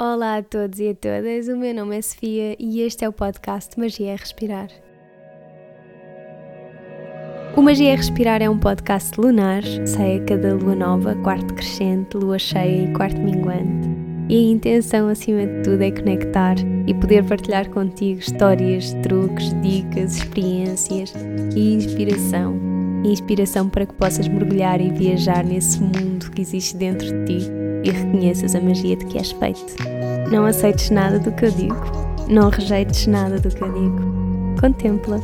Olá a todos e a todas, o meu nome é Sofia e este é o podcast Magia é Respirar. O Magia é Respirar é um podcast lunar, sai a cada lua nova, quarto crescente, lua cheia e quarto minguante. E a intenção, acima de tudo, é conectar e poder partilhar contigo histórias, truques, dicas, experiências e inspiração. Inspiração para que possas mergulhar e viajar nesse mundo que existe dentro de ti e reconheças a magia de que és feito. Não aceites nada do que eu digo, não rejeites nada do que eu digo. Contempla.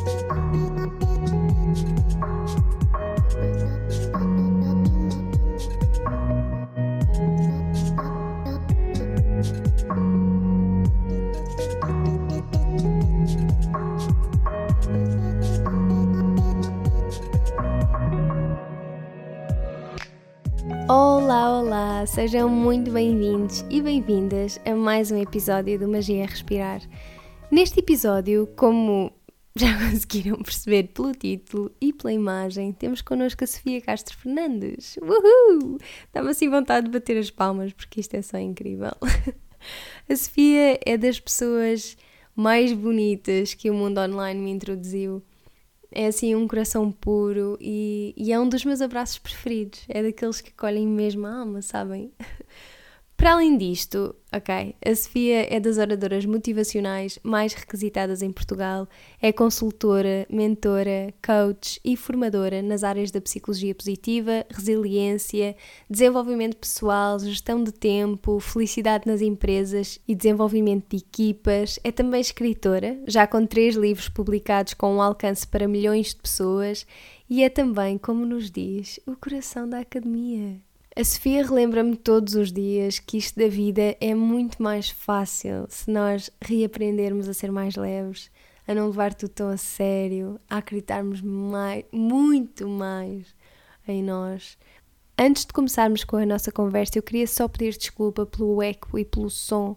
Sejam muito bem-vindos e bem-vindas a mais um episódio do Magia Respirar. Neste episódio, como já conseguiram perceber pelo título e pela imagem, temos connosco a Sofia Castro Fernandes. Uhul! Dá-me assim vontade de bater as palmas porque isto é só incrível. A Sofia é das pessoas mais bonitas que o mundo online me introduziu é assim um coração puro e, e, é um dos meus abraços preferidos. É daqueles que colhem mesmo a alma, sabem? Para além disto, ok, a Sofia é das oradoras motivacionais mais requisitadas em Portugal, é consultora, mentora, coach e formadora nas áreas da psicologia positiva, resiliência, desenvolvimento pessoal, gestão de tempo, felicidade nas empresas e desenvolvimento de equipas. É também escritora, já com três livros publicados com um alcance para milhões de pessoas, e é também, como nos diz, o coração da academia. A Sofia relembra-me todos os dias que isto da vida é muito mais fácil se nós reaprendermos a ser mais leves, a não levar tudo tão a sério, a acreditarmos mais, muito mais em nós. Antes de começarmos com a nossa conversa, eu queria só pedir desculpa pelo eco e pelo som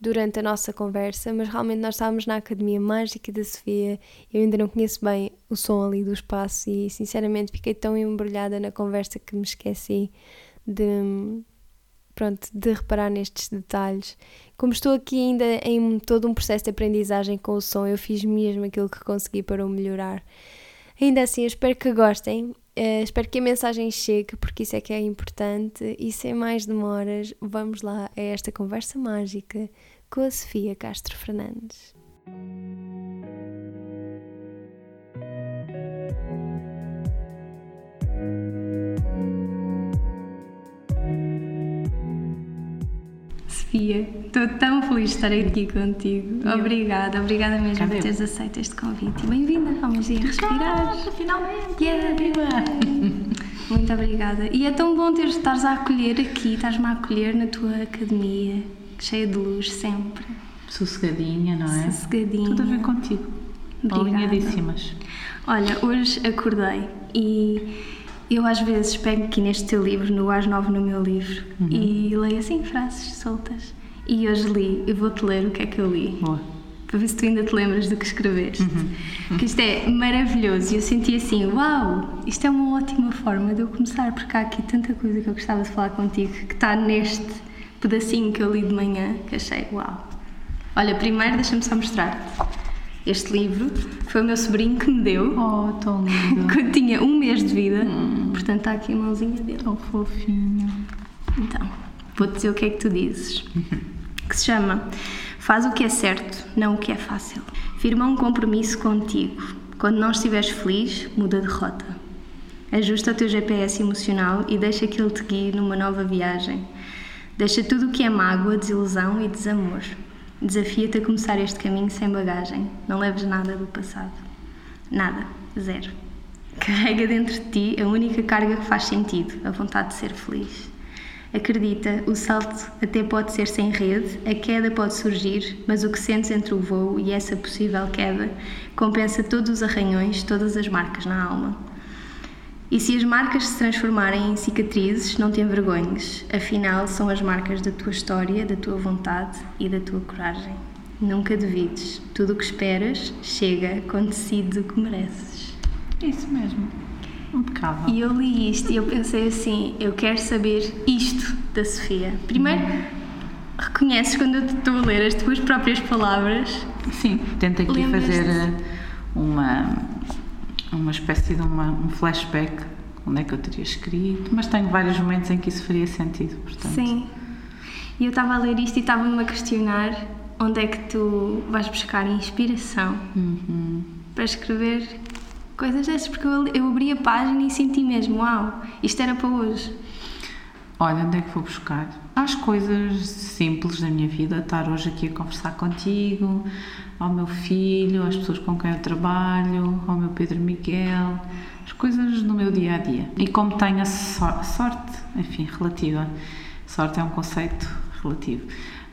durante a nossa conversa, mas realmente nós estávamos na Academia Mágica da Sofia, eu ainda não conheço bem o som ali do espaço e sinceramente fiquei tão embrulhada na conversa que me esqueci de, pronto, de reparar nestes detalhes. Como estou aqui ainda em todo um processo de aprendizagem com o som, eu fiz mesmo aquilo que consegui para o melhorar. Ainda assim, eu espero que gostem, uh, espero que a mensagem chegue, porque isso é que é importante. E sem mais demoras, vamos lá a esta conversa mágica com a Sofia Castro Fernandes. Sofia, estou tão feliz de estar aqui contigo. Obrigada, obrigada mesmo por teres aceito este convite. E bem-vinda ao Magia Respirar. finalmente! Yeah! Muito obrigada. E é tão bom ter estares a acolher aqui, estás-me a acolher na tua academia, cheia de luz sempre. Sossegadinha, não é? Sossegadinha. Tudo a ver contigo. Obrigada. Olha, hoje acordei e eu às vezes pego aqui neste teu livro, no Ás 9 no meu livro, Uhum. e leio assim frases soltas. E hoje li, eu vou-te ler o que é que eu li. Boa. Para ver se tu ainda te lembras do que escreveste. Uhum. Que isto é maravilhoso. E eu senti assim, uau, isto é uma ótima forma de eu começar, porque há aqui tanta coisa que eu gostava de falar contigo que está neste pedacinho que eu li de manhã, que achei, uau. Olha, primeiro deixa-me só mostrar-te. Este livro foi o meu sobrinho que me deu Oh, tão lindo. quando tinha um mês de vida. Hum. Portanto, está aqui a mãozinha dele. tão fofinho. Então, vou-te dizer o que é que tu dizes. Que se chama Faz o que é certo, não o que é fácil. Firma um compromisso contigo. Quando não estiveres feliz, muda de rota. Ajusta o teu GPS emocional e deixa que ele te guie numa nova viagem. Deixa tudo o que é mágoa, desilusão e desamor. Desafia-te a começar este caminho sem bagagem. Não leves nada do passado. Nada. Zero. Carrega dentro de ti a única carga que faz sentido, a vontade de ser feliz. Acredita, o salto até pode ser sem rede, a queda pode surgir, mas o que sentes entre o voo e essa possível queda compensa todos os arranhões, todas as marcas na alma. E se as marcas se transformarem em cicatrizes, não te envergonhes, afinal são as marcas da tua história, da tua vontade e da tua coragem. Nunca duvides, tudo o que esperas chega quando decides o que mereces. Isso mesmo. Impecável. E eu li isto e eu pensei assim: eu quero saber isto da Sofia. Primeiro, reconheces quando eu estou a ler as tuas próprias palavras? Sim, tento aqui fazer eh, uma, uma espécie de uma, um flashback onde é que eu teria escrito, mas tenho vários momentos em que isso faria sentido, portanto. Sim. E eu estava a ler isto e estava-me a questionar onde é que tu vais buscar inspiração Uhum. para escrever coisas dessas, porque eu, eu abri a página e senti mesmo, uau, isto era para hoje. Olha, onde é que vou buscar? Às coisas simples da minha vida, estar hoje aqui a conversar contigo, ao meu filho, às pessoas com quem eu trabalho, ao meu Pedro Miguel, as coisas do meu dia a dia. E como tenho a so- sorte, enfim, relativa, sorte é um conceito relativo,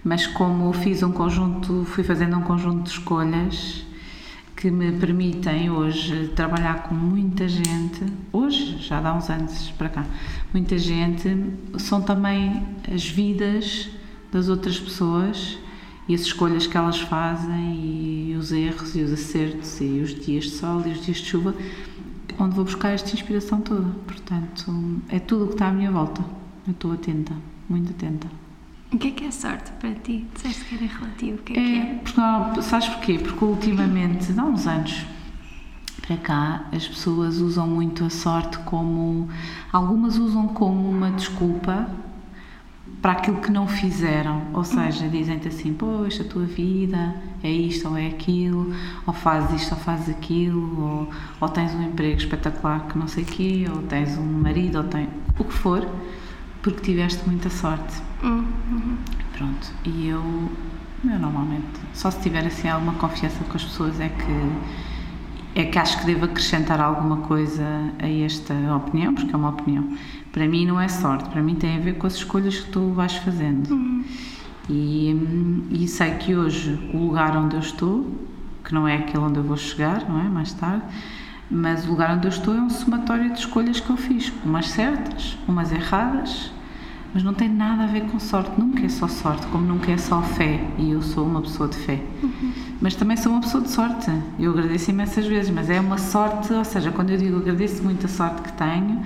mas como fiz um conjunto, fui fazendo um conjunto de escolhas que me permitem hoje trabalhar com muita gente, hoje, já dá uns anos para cá, muita gente, são também as vidas das outras pessoas e as escolhas que elas fazem e os erros e os acertos e os dias de sol e os dias de chuva, onde vou buscar esta inspiração toda. Portanto, é tudo o que está à minha volta. Eu estou atenta, muito atenta. O que é que é sorte para ti? Disseste que era relativo, o que é, que É, é? porque, não, sabes porquê? Porque ultimamente, há uns anos para cá, as pessoas usam muito a sorte como. Algumas usam como uma desculpa para aquilo que não fizeram. Ou seja, dizem-te assim: pois, a tua vida é isto ou é aquilo, ou fazes isto ou fazes aquilo, ou, ou tens um emprego espetacular que não sei o quê, ou tens um marido, ou tens. o que for, porque tiveste muita sorte. Hum, uhum. Pronto, e eu, eu normalmente, só se tiver assim alguma confiança com as pessoas é que é que acho que devo acrescentar alguma coisa a esta opinião, porque é uma opinião. Para mim não é sorte, para mim tem a ver com as escolhas que tu vais fazendo. E, hum, e sei que hoje o lugar onde eu estou, que não é aquele onde eu vou chegar, não é? Mais tarde, mas o lugar onde eu estou é um somatório de escolhas que eu fiz, umas certas, umas erradas, mas não tem nada a ver com sorte, nunca é só sorte, como nunca é só fé, e eu sou uma pessoa de fé. Mas também sou uma pessoa de sorte, eu agradeço imensas vezes, mas é uma sorte, ou seja, quando eu digo agradeço muito a sorte que tenho,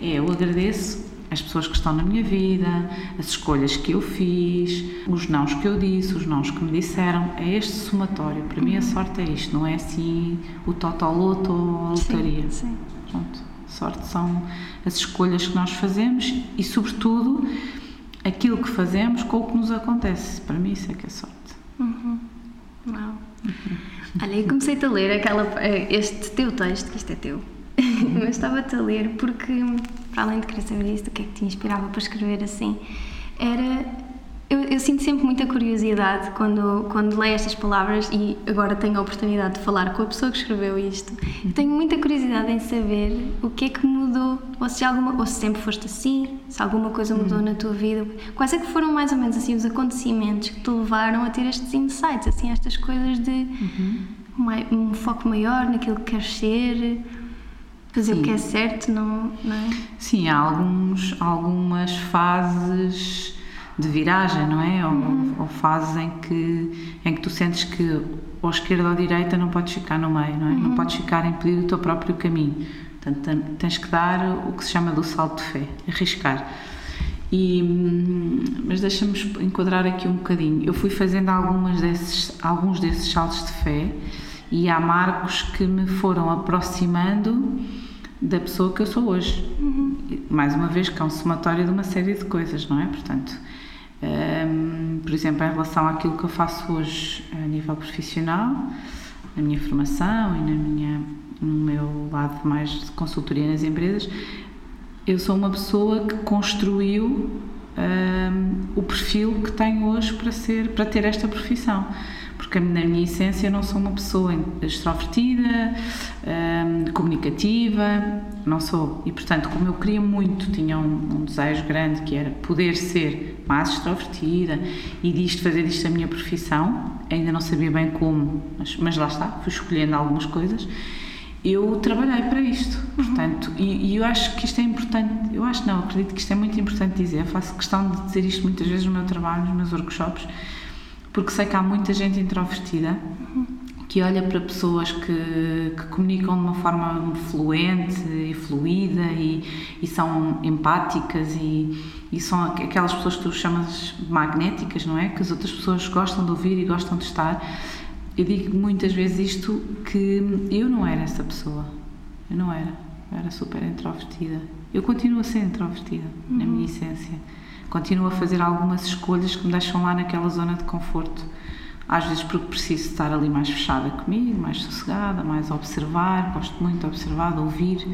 é eu agradeço as pessoas que estão na minha vida, as escolhas que eu fiz, os nãos que eu disse, os nãos que me disseram, é este somatório. Para mim a sorte é isto, não é assim o totoloto ou a lotaria. Sim, sim. Pronto. Sorte são as escolhas que nós fazemos e, sobretudo, aquilo que fazemos com o que nos acontece. Para mim, isso é que é sorte. Uau. Olha, eu comecei-te a ler aquela, eh, este teu texto, que isto é teu, mas estava-te a ler porque, para além de querer saber isso, do que é que te inspirava para escrever assim, era. Eu, eu sinto sempre muita curiosidade quando, quando leio estas palavras e agora tenho a oportunidade de falar com a pessoa que escreveu isto. Tenho muita curiosidade em saber o que é que mudou, ou se, alguma, ou se sempre foste assim, se alguma coisa mudou na tua vida. Quais é que foram mais ou menos assim os acontecimentos que te levaram a ter estes insights, assim, estas coisas de mai- um foco maior naquilo que queres ser, fazer o Sim. que é certo, não, não é? Sim, há alguns, algumas fases de viragem, não é? Ou, ou fases em que, em que tu sentes que ou esquerda ou direita não podes ficar no meio, não é? Não podes ficar a impedir o teu próprio caminho. Portanto, ten- tens que dar o que se chama do salto de fé, arriscar. E, hum, mas deixa-me enquadrar aqui um bocadinho. Eu fui fazendo algumas desses, alguns desses saltos de fé e há marcos que me foram aproximando da pessoa que eu sou hoje. E, Mais uma vez, que é um somatório de uma série de coisas, não é? Portanto, por exemplo, em relação àquilo que eu faço hoje a nível profissional, na minha formação e na minha, no meu lado mais de consultoria nas empresas, eu sou uma pessoa que construiu hum, o perfil que tenho hoje para ser para ter esta profissão porque na minha essência eu não sou uma pessoa extrovertida hum, comunicativa não sou. E portanto como eu queria muito tinha um, um desejo grande que era poder ser mais extrovertida e disto fazer disto a minha profissão ainda não sabia bem como mas, mas lá está fui escolhendo algumas coisas eu trabalhei para isto, portanto, e, e eu acho que isto é importante, eu acho não, acredito que isto é muito importante dizer, faço questão de dizer isto muitas vezes no meu trabalho, nos meus workshops, porque sei que há muita gente introvertida que olha para pessoas que, que comunicam de uma forma fluente e fluida e, e são empáticas e, e, são aquelas pessoas que tu chamas magnéticas, não é? Que as outras pessoas gostam de ouvir e gostam de estar. Eu digo muitas vezes isto que eu não era essa pessoa. Eu não era. Eu era super introvertida. Eu continuo a ser introvertida, uhum. na minha essência. Continuo a fazer algumas escolhas que me deixam lá naquela zona de conforto às vezes porque preciso estar ali mais fechada comigo, mais sossegada, mais a observar, gosto muito de observar, de ouvir.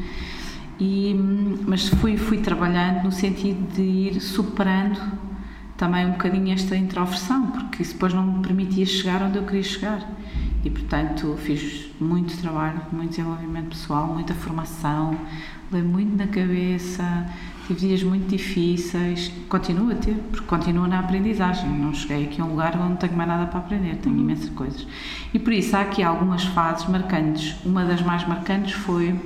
E, mas fui, fui trabalhando no sentido de ir superando também um bocadinho esta introversão, porque isso depois não me permitia chegar onde eu queria chegar. E, portanto, fiz muito trabalho, muito desenvolvimento pessoal, muita formação, leio muito na cabeça, Tive dias muito difíceis, continuo a ter, porque continuo na aprendizagem. Não cheguei aqui a um lugar onde não tenho mais nada para aprender, tenho imensas coisas. E por isso há aqui algumas fases marcantes. Uma das mais marcantes foi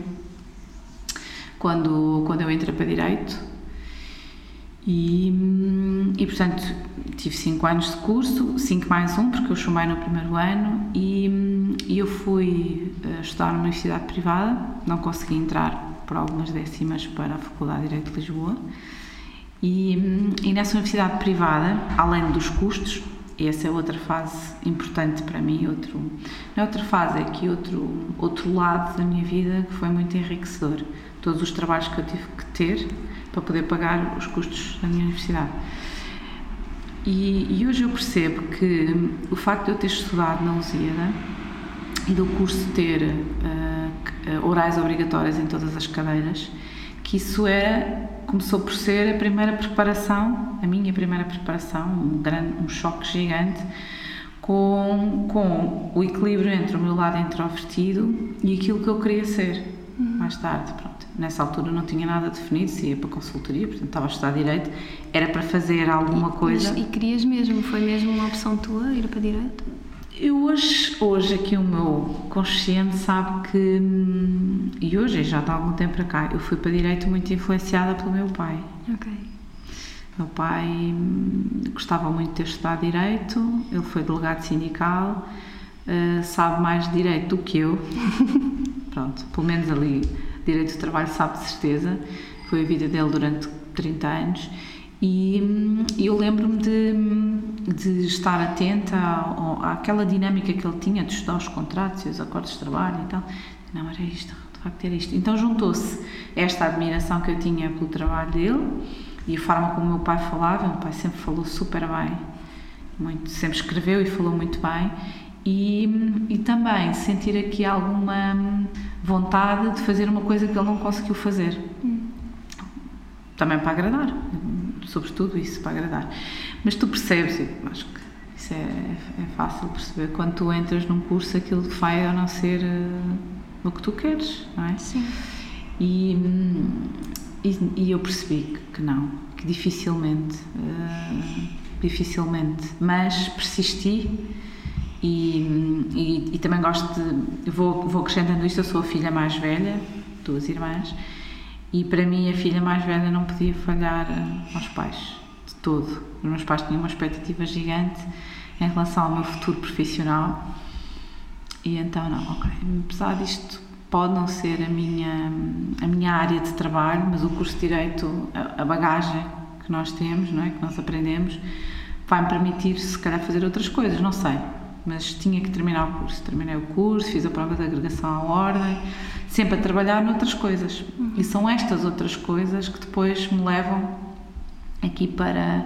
quando, quando eu entrei para Direito. E, e portanto tive 5 anos de curso, 5 mais 1, um, porque eu chumei no primeiro ano, e, e eu fui eh, estudar numa universidade privada, não consegui entrar por algumas décimas para a Faculdade de Direito de Lisboa. E, e nessa universidade privada, além dos custos, essa é outra fase importante para mim, outro, não é outra fase, é que outro, outro lado da minha vida que foi muito enriquecedor. Todos os trabalhos que eu tive que ter para poder pagar os custos da minha universidade. E, e hoje eu percebo que o facto de eu ter estudado na Lusíada e do curso ter uh, orais obrigatórias em todas as cadeiras, que isso era, começou por ser a primeira preparação, a minha primeira preparação, um, grande, um choque gigante, com, com o equilíbrio entre o meu lado introvertido e aquilo que eu queria ser uhum. mais tarde. Pronto. Nessa altura não tinha nada definido, se ia para consultoria, portanto estava a estudar Direito, era para fazer alguma coisa. e querias mesmo? Foi mesmo uma opção tua ir para Direito? Eu hoje, hoje aqui o meu consciente sabe que, e hoje já há algum tempo para cá, eu fui para Direito muito influenciada pelo meu pai. Ok. Meu pai gostava muito de ter estudado Direito, ele foi delegado sindical, uh, sabe mais de Direito do que eu. Pronto, pelo menos ali, Direito do Trabalho sabe de certeza. Foi a vida dele durante 30 anos e eu lembro-me de, de estar atenta à, àquela dinâmica que ele tinha de estudar os contratos e os acordos de trabalho e tal. Não, era isto, de facto era isto. Então juntou-se esta admiração que eu tinha pelo trabalho dele e a forma como o meu pai falava. O meu pai sempre falou super bem, muito, sempre escreveu e falou muito bem. E, e também sentir aqui alguma vontade de fazer uma coisa que ele não conseguiu fazer. Hum. Também para agradar sobretudo isso, para agradar. Mas tu percebes, eu acho que isso é, é fácil perceber, quando tu entras num curso aquilo vai a não ser uh, o que tu queres, não é? Sim. E, e, e eu percebi que, que, não, que dificilmente, uh, dificilmente, mas persisti e, e, e, também gosto de. Vou, vou acrescentando isto, eu sou a filha mais velha, duas irmãs, e para mim, a filha mais velha não podia falhar eh, aos pais, de todo. Os meus pais tinham uma expectativa gigante em relação ao meu futuro profissional. E então, não, ok. Apesar disto, pode não ser a minha, a minha área de trabalho, mas o curso de Direito, a, bagagem que nós temos, não é? que nós aprendemos, vai-me permitir, se calhar, fazer outras coisas, não sei. Mas tinha que terminar o curso. Terminei o curso, fiz a prova de agregação à ordem sempre a trabalhar noutras coisas. E são estas outras coisas que depois me levam aqui para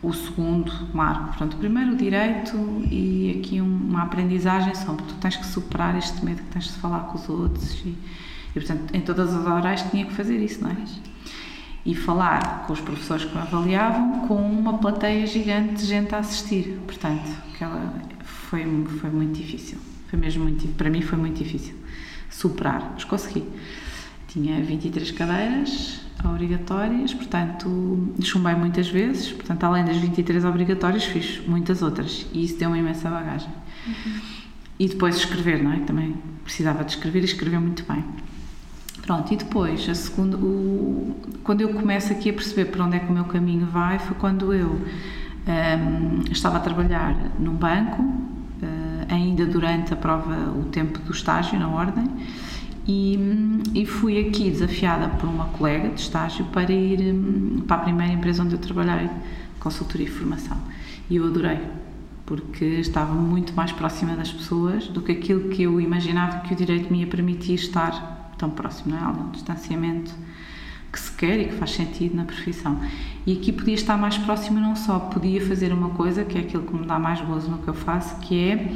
o segundo marco. Portanto, primeiro o direito e aqui uma aprendizagem sobre tu tens que superar este medo que tens de falar com os outros e, e portanto, em todas as horas tinha que fazer isso, não é? E falar com os professores que me avaliavam com uma plateia gigante de gente a assistir. Portanto, aquela foi, foi muito difícil. Foi mesmo muito, para mim foi muito difícil superar, mas consegui. Tinha 23 cadeiras obrigatórias, portanto, chumbei muitas vezes, portanto, além das 23 obrigatórias, fiz muitas outras e isso deu uma imensa bagagem. Uhum. E depois escrever, não é? Também precisava de escrever e escrever muito bem. Pronto, e depois, a segunda, o, quando eu começo aqui a perceber para onde é que o meu caminho vai, foi quando eu um, estava a trabalhar num banco, ainda durante a prova, o tempo do estágio na ordem. E, e, fui aqui desafiada por uma colega de estágio para ir para a primeira empresa onde eu trabalhei, consultoria e formação. E eu adorei, porque estava muito mais próxima das pessoas do que aquilo que eu imaginava que o direito me ia permitir estar tão próximo, não é? Um distanciamento que se quer e que faz sentido na profissão. E aqui podia estar mais próxima, não só podia fazer uma coisa, que é aquilo que me dá mais gozo no que eu faço, que é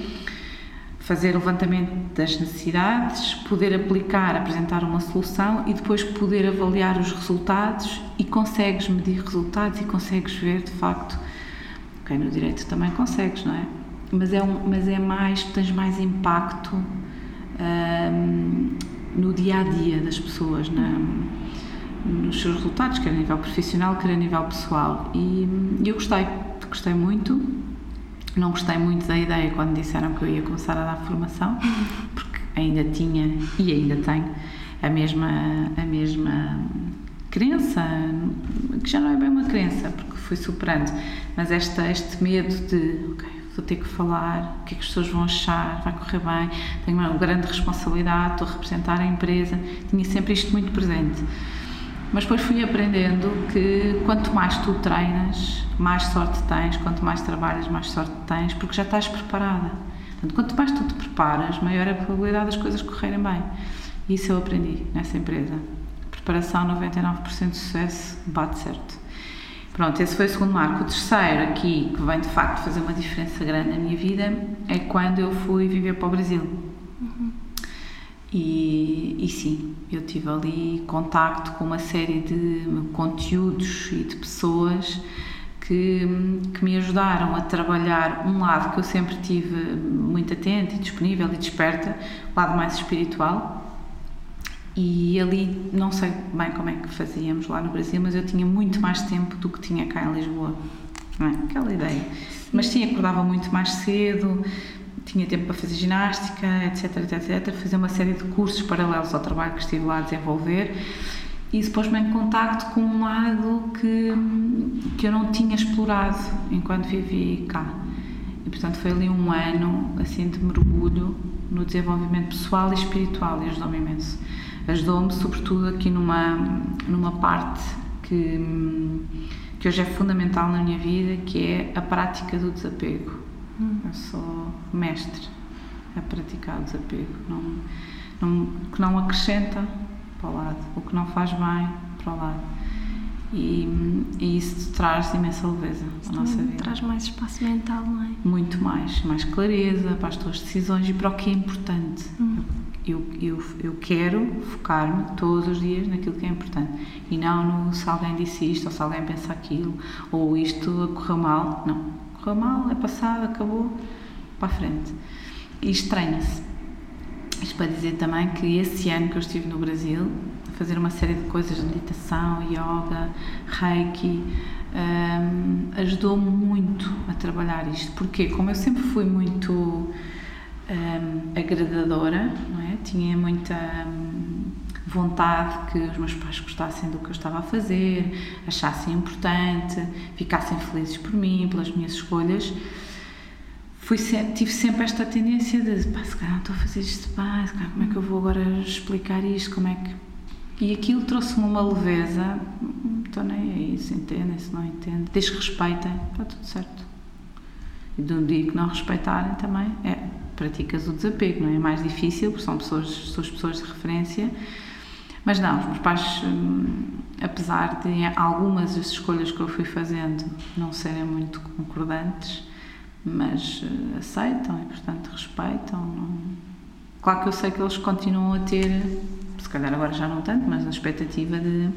fazer o levantamento das necessidades, poder aplicar, apresentar uma solução e depois poder avaliar os resultados e consegues medir resultados e consegues ver de facto Ok, no direito também consegues, não é? Mas é, um, mas é mais, tens mais impacto um, no dia a dia das pessoas, na, nos seus resultados, quer a nível profissional, quer a nível pessoal. E, eu gostei, gostei muito. Não gostei muito da ideia quando disseram que eu ia começar a dar formação, porque ainda tinha e ainda tenho a mesma, a mesma crença, que já não é bem uma crença, porque fui superando, mas esta, este medo de, vou ter que falar, o que é que as pessoas vão achar, vai correr bem, tenho uma grande responsabilidade, estou a representar a empresa, tinha sempre isto muito presente. Mas depois fui aprendendo que quanto mais tu treinas, mais sorte tens, quanto mais trabalhas, mais sorte tens, porque já estás preparada. Portanto, quanto mais tu te preparas, maior é a probabilidade das coisas correrem bem. Isso eu aprendi nessa empresa. Preparação, 99% de sucesso, bate certo. Pronto, esse foi o segundo marco. O terceiro aqui, que vem de facto fazer uma diferença grande na minha vida, é quando eu fui viver para o Brasil. Uhum. E, e sim, eu tive ali contacto com uma série de conteúdos e de pessoas que, que me ajudaram a trabalhar um lado que eu sempre tive muito atento e disponível e desperta, o lado mais espiritual, e ali, não sei bem como é que fazíamos lá no Brasil, mas eu tinha muito mais tempo do que tinha cá em Lisboa. Não é? Aquela ideia. Mas sim, acordava muito mais cedo, tinha tempo para fazer ginástica, etc, etc, etc. Fazer uma série de cursos paralelos ao trabalho que estive lá a desenvolver. E isso pôs-me em contacto com um lado que, que eu não tinha explorado enquanto vivi cá. E portanto foi ali um ano assim de mergulho no desenvolvimento pessoal e espiritual e ajudou-me imenso ajudou-me sobretudo aqui numa, numa parte que, que hoje é fundamental na minha vida, que é a prática do desapego. Hum. Eu sou mestre a praticar o desapego, não, não, que não acrescenta para o lado, o que não faz bem para o lado. E, e, isso traz imensa leveza à nossa vida. Traz mais espaço mental, não é? Muito mais, mais clareza para as tuas decisões e para o que é importante. Hum eu, eu, eu quero focar-me todos os dias naquilo que é importante e não no se alguém disse isto ou se alguém pensa aquilo ou isto correu mal. Não, correu mal, é passado, acabou, para a frente. E estranha-se. Isto para dizer também que esse ano que eu estive no Brasil, a fazer uma série de coisas meditação, yoga, reiki, um, ajudou-me muito a trabalhar isto. Porque, como eu sempre fui muito um, agradadora, não é? Tinha muita um, vontade que os meus pais gostassem do que eu estava a fazer, achassem importante, ficassem felizes por mim, pelas minhas escolhas. Fui sempre, tive sempre esta tendência de, pá, se calhar não estou a fazer isto bem, como é que eu vou agora explicar isto, como é que... E aquilo trouxe-me uma leveza, estou nem aí, se entendem, se não entendem, desrespeitem, está tudo certo. E de um dia que não respeitarem também, é, praticas o desapego, não é? É mais difícil, porque são pessoas, são as pessoas de referência. Mas não, os meus pais, hum, apesar de algumas das escolhas que eu fui fazendo não serem muito concordantes, mas uh, aceitam e, portanto, respeitam. Claro que eu sei que eles continuam a ter, se calhar agora já não tanto, mas a expectativa de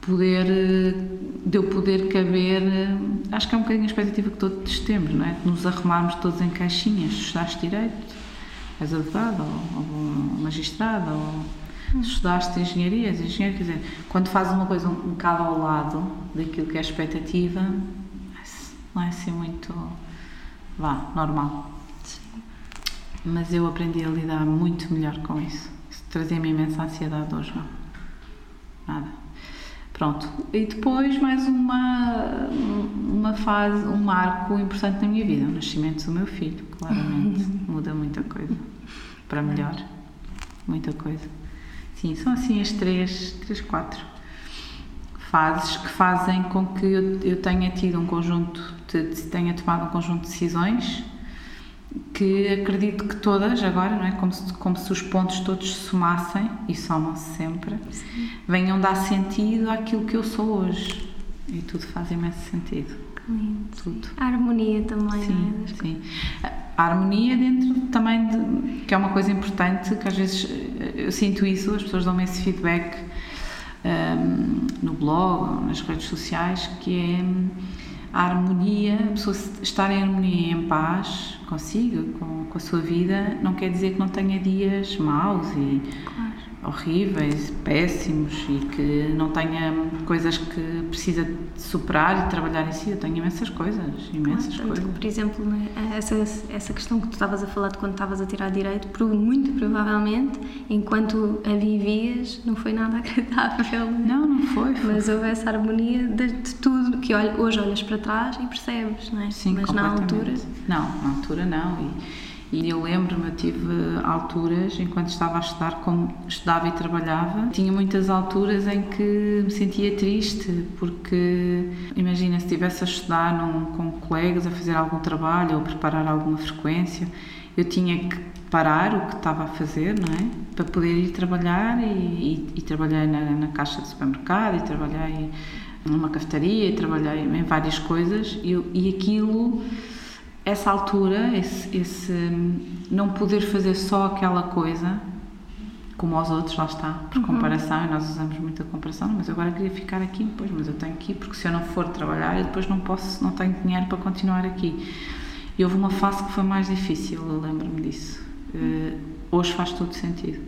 poder, de eu poder caber, acho que é um bocadinho a expectativa que todos temos, não é? De nos arrumarmos todos em caixinhas, estudaste Direito, és advogado, ou, ou magistrado, ou estudaste Engenharia, engenheiro, quer dizer, quando fazes uma coisa um, um bocado ao lado daquilo que é a expectativa, não é assim muito, vá, normal. Sim. Mas eu aprendi a lidar muito melhor com isso. Isso trazia-me imensa ansiedade hoje, não? Nada Pronto. E depois mais uma, uma fase, um marco importante na minha vida, o nascimento do meu filho, claramente. Muda muita coisa. Para melhor. Muita coisa. Sim, são assim as três, três, quatro fases que fazem com que eu, eu tenha tido um conjunto, de, tenha tomado um conjunto de decisões que acredito que todas agora, não é? Como se, como se os pontos todos se somassem e somam-se sempre, Sim. venham dar sentido àquilo que eu sou hoje. E tudo faz imenso sentido. Lindo. Tudo. A harmonia também, sim, é? Sim. A harmonia dentro também de, que é uma coisa importante, que às vezes eu sinto isso, as pessoas dão-me esse feedback um, no blog, nas redes sociais, que é a harmonia, a pessoa estar em harmonia em paz consigo, com, com a sua vida, não quer dizer que não tenha dias maus e claro. Horríveis, péssimos e que não tenha coisas que precisa superar e trabalhar em si. Eu tenho imensas coisas, imensas claro, coisas. por exemplo, né, essa, essa questão que tu estavas a falar de quando estavas a tirar direito, muito provavelmente, enquanto a vivias, não foi nada agradável. Não, não foi. foi. Mas houve essa harmonia de, de tudo que hoje olhas para trás e percebes, não é? Sim, Mas na altura. Não, na altura não. E, e eu lembro-me, eu tive alturas, enquanto estava a estudar, como estudava e trabalhava, tinha muitas alturas em que me sentia triste, porque imagina se estivesse a estudar num, com colegas, a fazer algum trabalho ou preparar alguma frequência, eu tinha que parar o que estava a fazer, não é? Para poder ir trabalhar e, e, e trabalhei na, na, caixa de supermercado e trabalhei numa cafetaria e trabalhei em várias coisas e, e aquilo essa altura, esse, esse não poder fazer só aquela coisa, como aos outros, lá está, por uhum. comparação, e nós usamos muita comparação, mas eu agora queria ficar aqui, depois, mas eu tenho que ir, porque se eu não for trabalhar, eu depois não posso, não tenho dinheiro para continuar aqui. E houve uma fase que foi mais difícil, eu lembro-me disso. Uh, hoje faz todo sentido.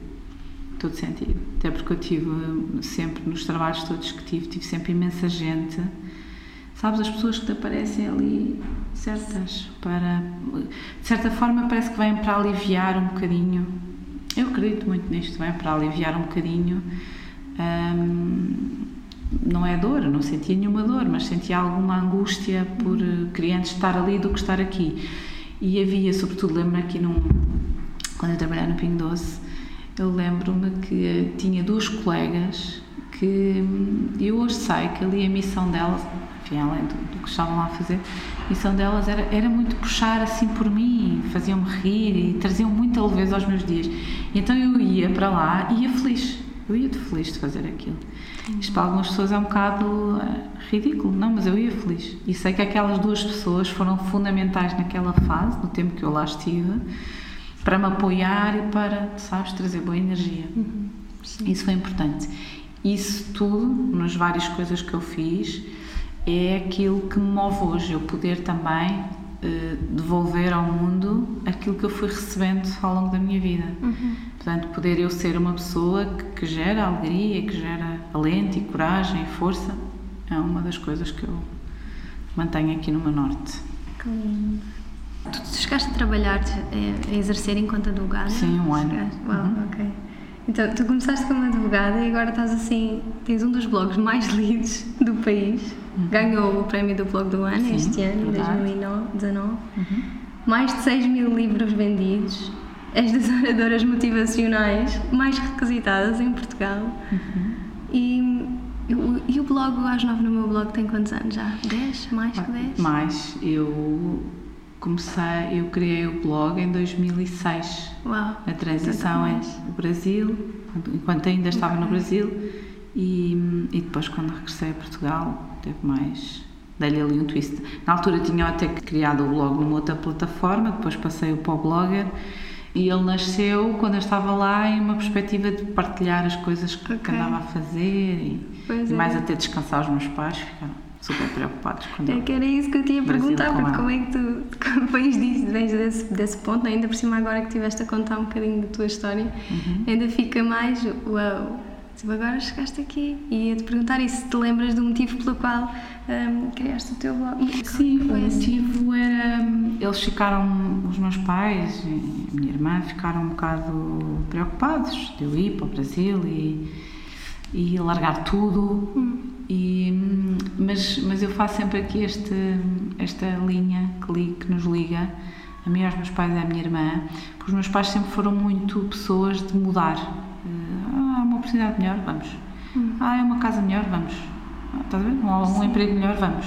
Todo sentido. Até porque eu tive sempre, nos trabalhos todos que tive, tive sempre imensa gente sabes, as pessoas que te aparecem ali certas para de certa forma parece que vêm para aliviar um bocadinho. Eu acredito muito nisto, vem para aliviar um bocadinho. Não é dor, não sentia nenhuma dor, mas sentia alguma angústia por querer estar ali do que estar aqui. E havia, sobretudo lembro aqui num quando eu trabalhava no Pingo Doce eu lembro-me que tinha duas colegas que hum, eu hoje sei que ali a missão delas enfim, além do, do, que estavam lá a fazer, a missão delas era, era muito puxar assim por mim, faziam-me rir e traziam muita leveza aos meus dias. Então eu ia para lá e ia feliz, eu ia feliz de fazer aquilo. Isto para algumas pessoas é um bocado uh, ridículo, não, mas eu ia feliz. E sei que aquelas duas pessoas foram fundamentais naquela fase, no tempo que eu lá estive, para me apoiar e para, sabes, trazer boa energia. Uhum. Isso foi importante. Isso tudo, nas várias coisas que eu fiz, é aquilo que me move hoje, eu poder também uh, devolver ao mundo aquilo que eu fui recebendo ao longo da minha vida. Uhum. Portanto, poder eu ser uma pessoa que, que, gera alegria, que gera alento e coragem e força, é uma das coisas que eu mantenho aqui no meu norte. Que lindo. Tu chegaste a trabalhar, a, a exercer enquanto advogada? Sim, um ano. Uau, uhum. ok. Então, tu começaste como advogada e agora estás assim, tens um dos blogs mais lidos do país. Uhum. Ganhou o prémio do blog do ano Sim, este ano, verdade. 2019. Uhum. Mais de 6 mil livros vendidos. És das oradoras motivacionais mais requisitadas em Portugal. Uhum. E, e o blog, Às 9 no meu blog, tem quantos anos já? 10? Mais que 10? Mais. Eu comecei, eu criei o blog em 2006. Uau! A transição é o Brasil, enquanto ainda estava no Brasil, e, e depois quando regressei a Portugal, teve mais. Dei-lhe ali um twist. Na altura tinha até criado o blog numa outra plataforma, depois passei-o para o Blogger e ele nasceu quando eu estava lá em uma perspectiva de partilhar as coisas que, okay. que andava a fazer e, e é. mais até descansar os meus pais, ficaram super preocupados quando É que era isso que eu tinha a perguntar, porque como é que tu vens disso, vens desse, desse ponto, ainda por cima agora que estiveste a contar um bocadinho da tua história, uhum. ainda fica mais, uau, tipo, agora chegaste aqui e ia-te perguntar e se te lembras do motivo pelo qual um, criaste o teu blog. Sim, o motivo era, hum, eles ficaram, os meus pais e a minha irmã ficaram um bocado preocupados de eu ir para o Brasil e, e largar tudo. Hum E, mas, mas eu faço sempre aqui este, esta linha que, que nos liga a mim, aos meus pais e à minha irmã, porque os meus pais sempre foram muito pessoas de mudar. Ah, uma oportunidade melhor, vamos. Ah, é uma casa melhor, vamos. Ah, estás a ver? Um, um emprego melhor, vamos.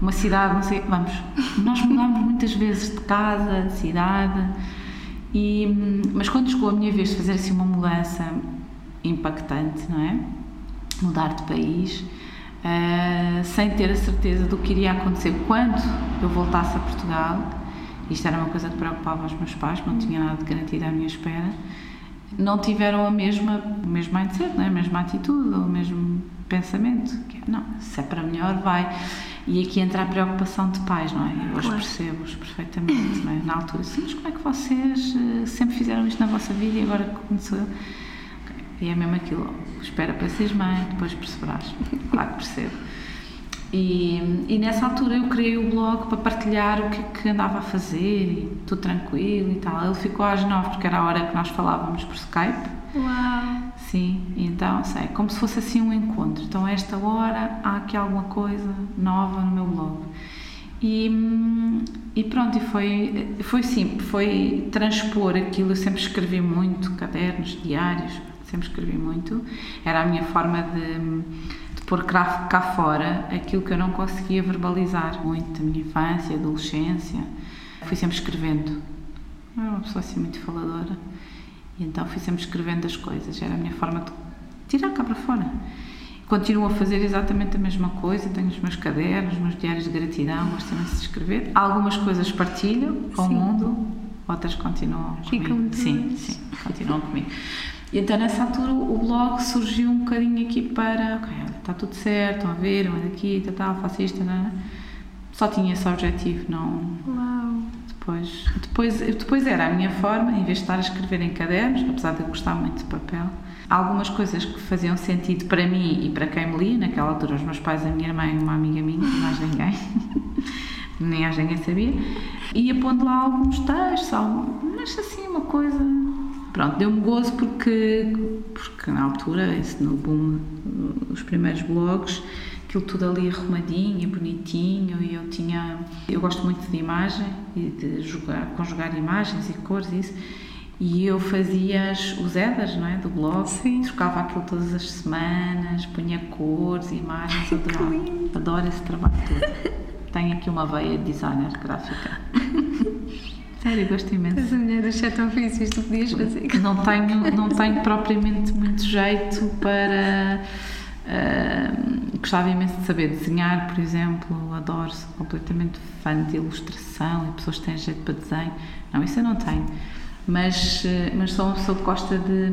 Uma cidade, não sei, vamos. Nós mudamos muitas vezes de casa, de cidade. E, mas quando chegou a minha vez de fazer assim uma mudança impactante, não é? Mudar de país, uh, sem ter a certeza do que iria acontecer quando eu voltasse a Portugal, isto era uma coisa que preocupava os meus pais, não tinha nada de garantido à minha espera, não tiveram a mesma, o mesmo mindset, não é? a mesma atitude, o mesmo pensamento, é, não, se é para melhor, vai. E aqui entra a preocupação de pais, não é? Eu claro. percebo-os perfeitamente, não é? Na altura, sim, mas como é que vocês uh, sempre fizeram isto na vossa vida e agora começou? Okay. E é mesmo aquilo, espera para seres mãe, depois perceberás. Claro que percebo. E, e, nessa altura eu criei o blog para partilhar o que, que andava a fazer e tudo tranquilo e tal. Ele ficou às nove porque era a hora que nós falávamos por Skype. Uau! Sim, então, sei, como se fosse assim um encontro. Então, a esta hora há aqui alguma coisa nova no meu blog. E, e pronto, e foi, foi sim, foi transpor aquilo. Eu sempre escrevi muito, cadernos, diários, sempre escrevi muito. Era a minha forma de pôr cá, cá fora aquilo que eu não conseguia verbalizar muito da minha infância, adolescência. Fui sempre escrevendo. Não era uma pessoa assim muito faladora. E então fui sempre escrevendo as coisas. Era a minha forma de tirar cá para fora. Continuo a fazer exatamente a mesma coisa. Tenho os meus cadernos, os meus diários de gratidão, gosto imenso de escrever. Algumas coisas partilho com o mundo, outras continuam Ficam comigo. Sim, sim, continuam comigo. E então nessa altura o blog surgiu um bocadinho aqui para, ok, está tudo certo, estão a ver, mas aqui, tá, tá, faço isto, não, é? só tinha esse objetivo, não. Uau! Depois, depois, depois era a minha forma, em vez de estar a escrever em cadernos, apesar de eu gostar muito de papel, algumas coisas que faziam sentido para mim e para quem me lia, naquela altura, os meus pais, a minha irmã e uma amiga minha, mais ninguém, nem a ninguém sabia, ia pondo lá alguns textos, mas assim, uma coisa pronto, deu-me gozo porque, porque na altura, esse no boom, os primeiros blogs, aquilo tudo ali arrumadinho, bonitinho e eu tinha, eu gosto muito de imagem e de jogar, conjugar imagens e cores e isso e eu fazia os headers não é, do blog, Sim. trocava aquilo todas as semanas, punha cores, imagens, adorava, adoro esse trabalho todo. Tenho aqui uma veia de designer gráfica. Sério, gosto imenso. Essa mulher dos sete ofícios, tu podias fazer. Não tenho, não tenho propriamente muito jeito para. Uh, gostava imenso de saber desenhar, por exemplo, adoro, sou completamente fã de ilustração e pessoas que têm jeito para desenho. Não, isso eu não tenho. Mas, mas sou uma pessoa que gosta de.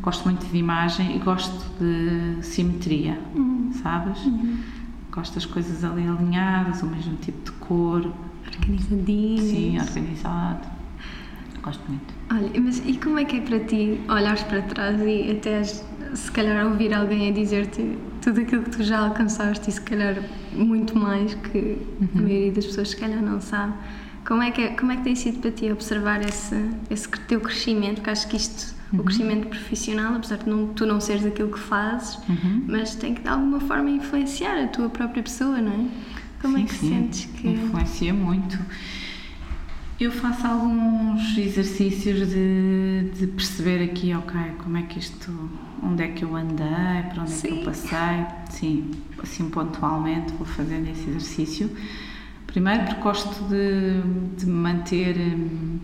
Gosto muito de imagem e gosto de simetria, uhum. sabes? Uhum. Gosto das coisas ali alinhadas, o mesmo tipo de cor, Organizadinho. Sim, organizado. Gosto muito. Olha, mas e como é que é para ti olhares para trás e até se calhar ouvir alguém a dizer-te tudo aquilo que tu já alcançaste e se calhar muito mais que uhum. a maioria das pessoas se calhar não sabe. Como é que, é, como é que tem sido para ti observar esse, esse teu crescimento? Porque acho que isto, uhum. o crescimento profissional, apesar de não, tu não seres aquilo que fazes, uhum. mas tem que de alguma forma influenciar a tua própria pessoa, não é? Como sim, é que sim, sentes que. Influencia muito. Eu faço alguns exercícios de, de, perceber aqui, ok, como é que isto, onde é que eu andei, para onde sim. é que eu passei. Sim, assim pontualmente vou fazendo esse exercício. Primeiro porque gosto de, de me manter hum,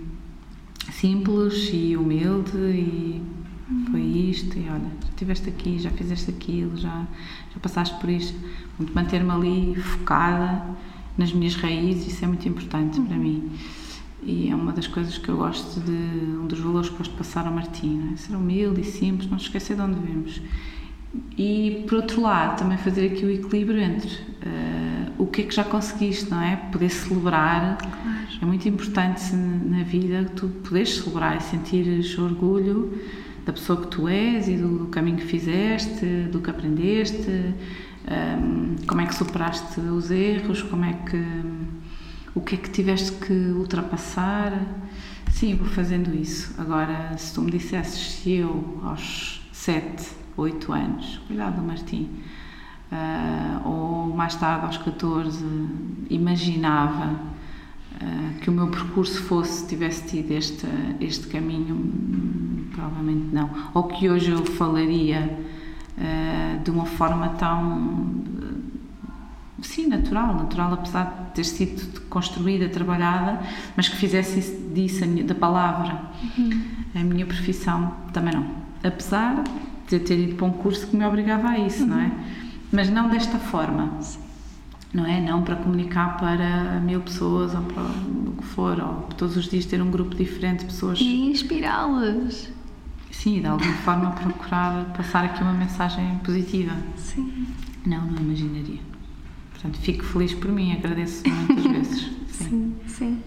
simples e humilde e foi isto, e olha, já estiveste aqui, já fizeste aquilo, já, já passaste por isto. Manter-me ali focada nas minhas raízes, isso é muito importante uhum. para mim. E é uma das coisas que eu gosto de, um dos valores que gosto de passar ao Martim, é? ser humilde e simples, não esquecer de onde vimos. E, por outro lado, também fazer aqui o equilíbrio entre uh, o que é que já conseguiste, não é? Poder celebrar. Claro. É muito importante na vida tu poderes celebrar e sentires orgulho da pessoa que tu és e do, do caminho que fizeste, do que aprendeste, um, como é que superaste os erros, como é que o que é que tiveste que ultrapassar. Sim, vou fazendo isso. Agora, se tu me dissesses se eu aos 7, 8 anos, cuidado Martim, uh, ou mais tarde, aos 14, imaginava uh, que o meu percurso fosse, tivesse tido este, este caminho, hum, provavelmente não. Ou que hoje eu falaria uh, de uma forma tão. Sim, natural, natural, apesar de ter sido construída, trabalhada, mas que fizesse disso, minha, da palavra, uhum. a minha profissão, também não. Apesar de ter ido para um curso que me obrigava a isso, uhum. não é? Uhum. Mas não desta forma, não é? Não para comunicar para mil pessoas ou para o que for, ou todos os dias ter um grupo diferente de pessoas. E inspirá-las. Sim, de alguma forma procurar passar aqui uma mensagem positiva. Sim. Não, não imaginaria. Portanto, fico feliz por mim, agradeço muitas vezes. Sim, sim. sim.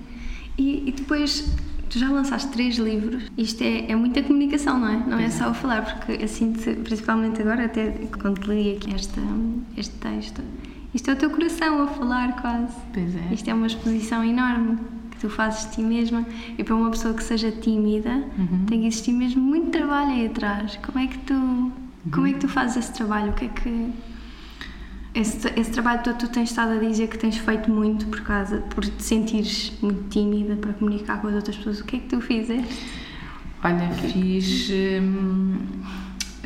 E, e depois Tu já lançaste três livros. Isto é, é muita comunicação, não é? Não é só o falar, porque assim, principalmente agora, até quando li aqui esta, este texto, isto é o teu coração a falar quase. Pois é. Isto é uma exposição enorme que tu fazes de ti mesma e para uma pessoa que seja tímida uhum. tem que existir mesmo muito trabalho aí atrás. Como é que tu, uhum. como é que tu fazes esse trabalho? O que é que esse, esse trabalho todo tu tens estado a dizer que tens feito muito por causa, por te sentires muito tímida para comunicar com as outras pessoas. O que é que tu fizeste? Olha, fiz, hum,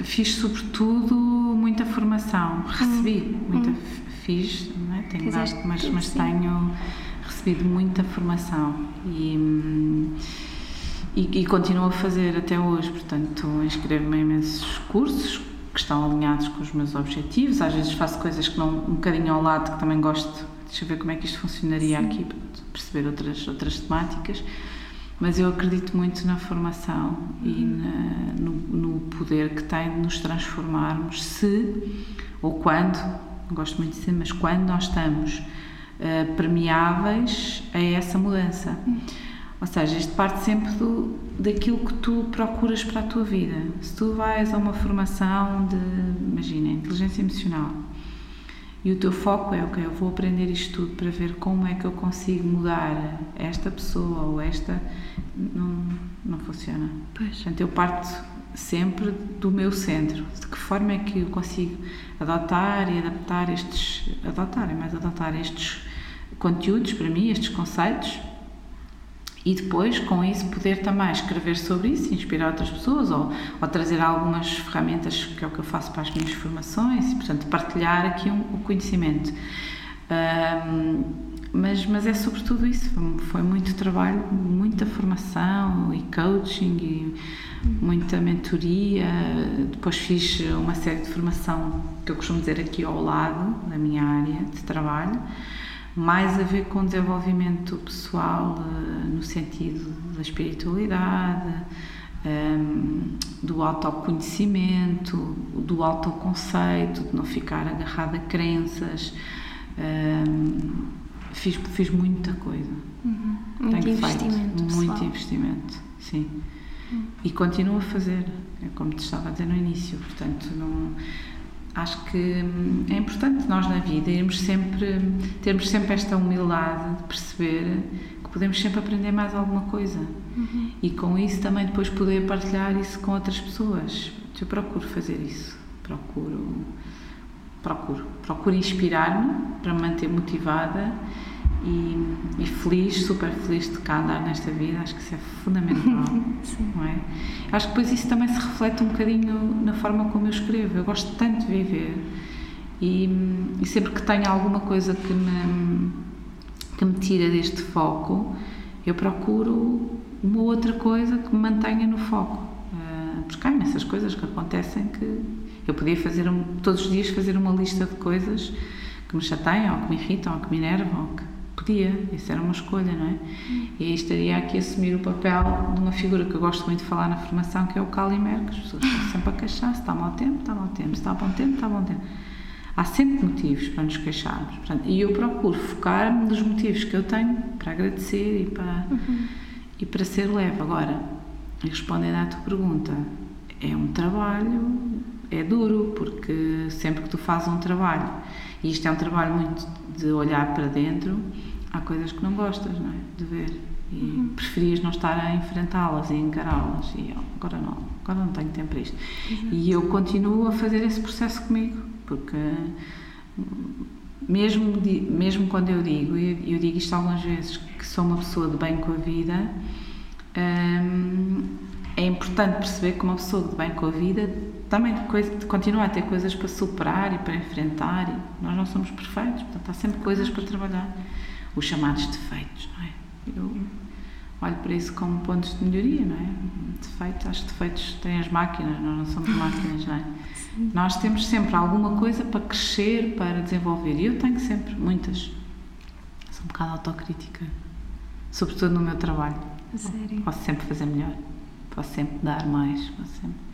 fiz sobretudo muita formação, recebi hum. muita, hum. Fiz, não é? tenho dado, mas, mas tenho recebido muita formação e, e, e continuo a fazer até hoje, portanto inscrevo-me em imensos cursos, que estão alinhados com os meus objetivos. Às vezes faço coisas que não um bocadinho ao lado, que também gosto. Deixa eu ver como é que isto funcionaria Sim. aqui, para perceber outras, outras temáticas. Mas eu acredito muito na formação e na, no, no, poder que tem de nos transformarmos se ou quando, gosto muito de dizer, mas quando nós estamos uh, permeáveis a essa mudança. Ou seja, isto parte sempre do, daquilo que tu procuras para a tua vida. Se tu vais a uma formação de, imagina, inteligência emocional e o teu foco é, ok, eu vou aprender isto tudo para ver como é que eu consigo mudar esta pessoa ou esta, não, não funciona. Pois. Portanto, eu parto sempre do meu centro. De que forma é que eu consigo adotar e adaptar estes, adotar é mais adotar estes conteúdos para mim, estes conceitos, e depois, com isso, poder também escrever sobre isso, inspirar outras pessoas ou, ou, trazer algumas ferramentas, que é o que eu faço para as minhas formações, e, portanto, partilhar aqui um, o conhecimento. Um, mas, mas é sobretudo isso, foi muito trabalho, muita formação e coaching e muita mentoria. Depois fiz uma série de formação que eu costumo dizer aqui ao lado da minha área de trabalho mais a ver com desenvolvimento pessoal uh, no sentido da espiritualidade, ehm, do autoconhecimento, do autoconceito, de não ficar agarrado a crenças. Ehm, fiz, fiz muita coisa. Uhum. Muito Tenho investimento. Feito, muito investimento, sim. E continuo a fazer, é como te estava a dizer no início, portanto, não acho que hum, é importante nós na vida irmos sempre, termos sempre esta humildade de perceber que podemos sempre aprender mais alguma coisa uhum. e com isso também depois poder partilhar isso com outras pessoas. Eu procuro fazer isso, procuro, procuro, procuro inspirar-me para me manter motivada e, e, feliz, super feliz de cá andar nesta vida, acho que isso é fundamental, não é? Acho que depois isso também se reflete um bocadinho na forma como eu escrevo, eu gosto tanto de viver. E, e sempre que tenho alguma coisa que me, que me tira deste foco, eu procuro uma outra coisa que me mantenha no foco, uh, porque há imensas coisas que acontecem que eu podia fazer, todos os dias fazer uma lista de coisas que me chateiam, ou que me irritam, ou que me enervam, ou que Podia, isso era uma escolha, não é? E aí estaria aqui a assumir o papel de uma figura que eu gosto muito de falar na formação, que é o Calimer, que as pessoas estão sempre a queixar, se está mau tempo, está mau tempo, se está bom tempo, está bom tempo. Há sempre motivos para nos queixarmos. Portanto, e eu procuro focar-me nos motivos que eu tenho para agradecer e para, uhum. e para ser leve. Agora, respondendo à tua pergunta, é um trabalho, é duro, porque sempre que tu fazes um trabalho, e isto é um trabalho muito de olhar para dentro, há coisas que não gostas, não é? De ver. E uhum. preferias não estar a enfrentá-las e encará-las. E agora não, agora não tenho tempo para isto. E eu continuo a fazer esse processo comigo, porque mesmo, mesmo quando eu digo, e eu digo isto algumas vezes, que sou uma pessoa de bem com a vida, hum, é importante perceber que uma pessoa de bem com a vida também continua a ter coisas para superar e para enfrentar. E nós não somos perfeitos, portanto, há sempre coisas para trabalhar. Os chamados defeitos, não é? Eu olho para isso como pontos de melhoria, não é? Defeitos, acho que defeitos têm as máquinas, nós não somos máquinas, não é? Sim. Nós temos sempre alguma coisa para crescer, para desenvolver. E eu tenho sempre, muitas. Sou um bocado autocrítica, sobretudo no meu trabalho. sério? Posso sempre fazer melhor, posso sempre dar mais, posso sempre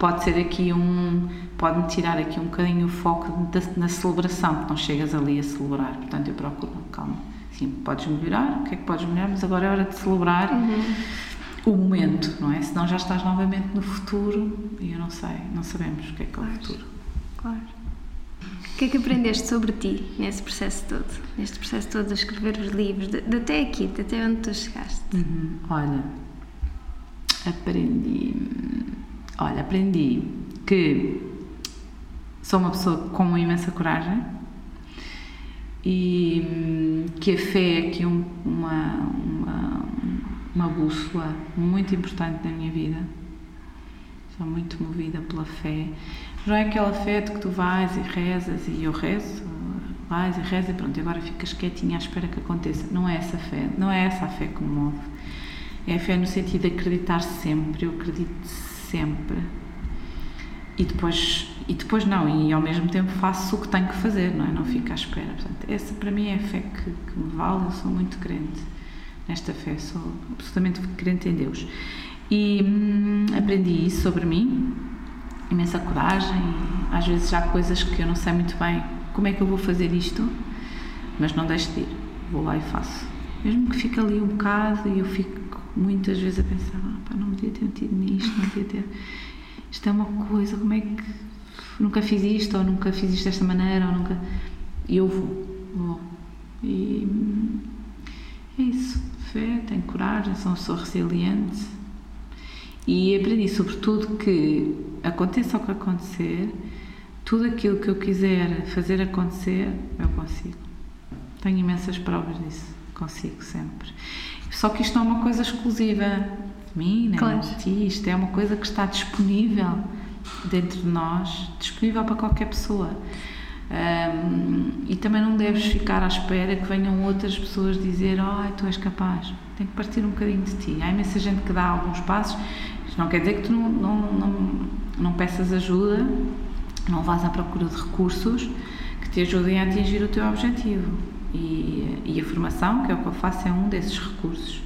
pode ser aqui um pode-me tirar aqui um bocadinho o foco da, na celebração, porque não chegas ali a celebrar, portanto eu procuro, calma, sim, podes melhorar, o que é que podes melhorar, mas agora é hora de celebrar uhum. o momento, não é? Senão já estás novamente no futuro e eu não sei, não sabemos o que é que é o futuro. Claro. O que é que aprendeste sobre ti nesse processo todo? Neste processo todo de escrever os livros, de, de até aqui, de até onde tu chegaste? Uhum. Olha, aprendi. Olha, aprendi que sou uma pessoa com uma imensa coragem e hum, que a fé é aqui um, uma, uma, uma bússola muito importante na minha vida. Sou muito movida pela fé. Não é aquela fé de que tu vais e rezas e eu rezo, vais e rezas e pronto, agora ficas quietinha à espera que aconteça. Não é essa fé, não é essa a fé que me move. É a fé no sentido de acreditar sempre, eu acredito sempre e depois e depois não e ao mesmo tempo faço o que tenho que fazer não é? Não fico à espera. Portanto essa para mim é a fé que, que me vale. Eu sou muito crente nesta fé. Sou absolutamente crente em Deus. E hum, aprendi isso sobre mim. Imensa coragem. Às vezes já coisas que eu não sei muito bem como é que eu vou fazer isto mas não deixo de ir. Vou lá e faço. Mesmo que fique ali um bocado e eu fico muitas vezes a pensar ah, pá, não me devia ter metido nisto não devia ter isto é uma coisa, como é que nunca fiz isto, ou nunca fiz isto desta maneira, ou nunca. E eu vou, vou. E é isso. Fé, tenho coragem, sou, sou resiliente. E aprendi, sobretudo, que aconteça o que acontecer, tudo aquilo que eu quiser fazer acontecer, eu consigo. Tenho imensas provas disso. Consigo sempre. Só que isto não é uma coisa exclusiva de mim, nem claro. de ti. Isto é uma coisa que está disponível dentro de nós, disponível para qualquer pessoa. Um, e também não deves ficar à espera que venham outras pessoas dizer ai, oh, tu és capaz. Tem que partir um bocadinho de ti. Há imensa gente que dá alguns passos. Isto não quer dizer que tu não, não, não, não peças ajuda, não vás à procura de recursos que te ajudem a atingir o teu objetivo. E, e a formação, que é o que eu faço, é um desses recursos.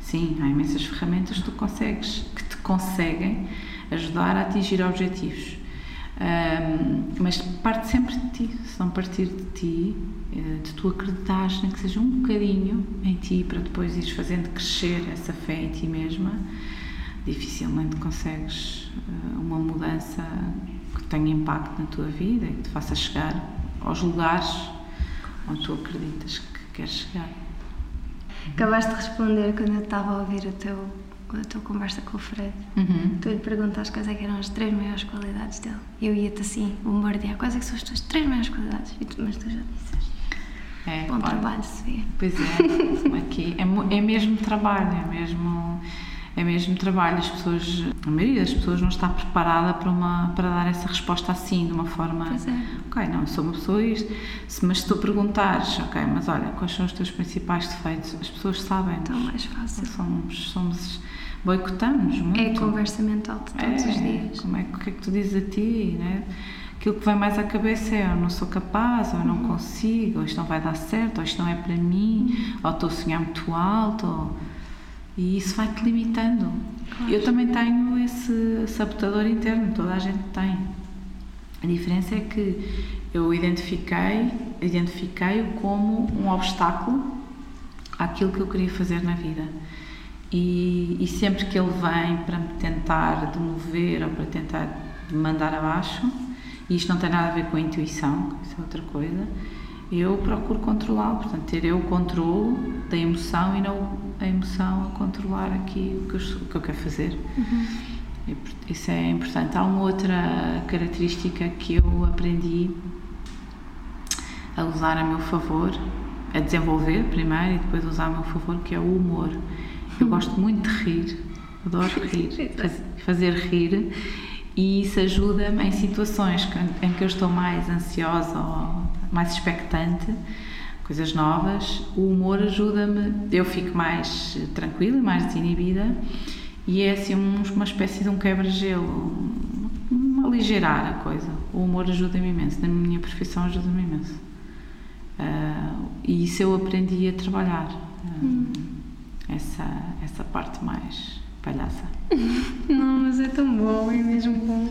Sim, há imensas ferramentas que tu consegues, que te conseguem ajudar a atingir objetivos. Um, mas parte sempre de ti, se não partir de ti, eh, de tu acreditares, que seja um bocadinho em ti, para depois ires fazendo crescer essa fé em ti mesma, dificilmente consegues eh, uma mudança que tenha impacto na tua vida e que te faça chegar aos lugares onde tu acreditas que queres chegar. Acabaste de responder quando eu estava a ouvir o teu, a tua conversa com o Fred. Uhum. Tu lhe perguntaste quais é eram as três maiores qualidades dele. Eu ia-te assim bombardear. Quais é são as tuas três maiores qualidades? E tu, mas tu já disseste. É, Bom trabalho, Sofia. Pois é, aqui é, é mesmo trabalho, é mesmo é mesmo trabalho. As pessoas, a maioria das pessoas não está preparada para, uma, para dar essa resposta assim, de uma forma. Pois é. Ok, não, sou uma pessoa isto. Mas se tu perguntares, ok, mas olha, quais são os teus principais defeitos? As pessoas sabem. Então mais fácil. Somos, somos boicotamos muito. É conversa mental de todos é, os dias. Como é, o que é que tu dizes a ti, né? Aquilo que vem mais à cabeça é eu não sou capaz, ou eu não uhum. consigo, ou isto não vai dar certo, ou isto não é para mim, ou estou a sonhar muito alto, ou e isso vai-te limitando. Claro. Eu também tenho esse sabotador interno, toda a gente tem. A diferença é que eu identifiquei, identifiquei-o como um obstáculo àquilo que eu queria fazer na vida. E, e, sempre que ele vem para me tentar demover ou para tentar me mandar abaixo, e isto não tem nada a ver com a intuição, isso é outra coisa, eu procuro controlá-lo, portanto, ter eu o controle da emoção e não a emoção a controlar aqui o que eu, o que eu quero fazer. Uhum. Isso é importante. Há uma outra característica que eu aprendi a usar a meu favor, a desenvolver primeiro e depois usar a meu favor, que é o humor. Eu hum. gosto muito de rir, adoro rir, fazer rir e isso ajuda-me em situações em que eu estou mais ansiosa ou mais expectante, coisas novas, o humor ajuda-me, eu fico mais tranquila, mais desinibida e é assim uma espécie de um quebra-gelo, um aligeirar a coisa. O humor ajuda-me imenso, na minha profissão ajuda-me imenso. Uh, e isso eu aprendi a trabalhar, uh, hum. essa, essa parte mais palhaça. Não, mas é tão bom, é mesmo bom.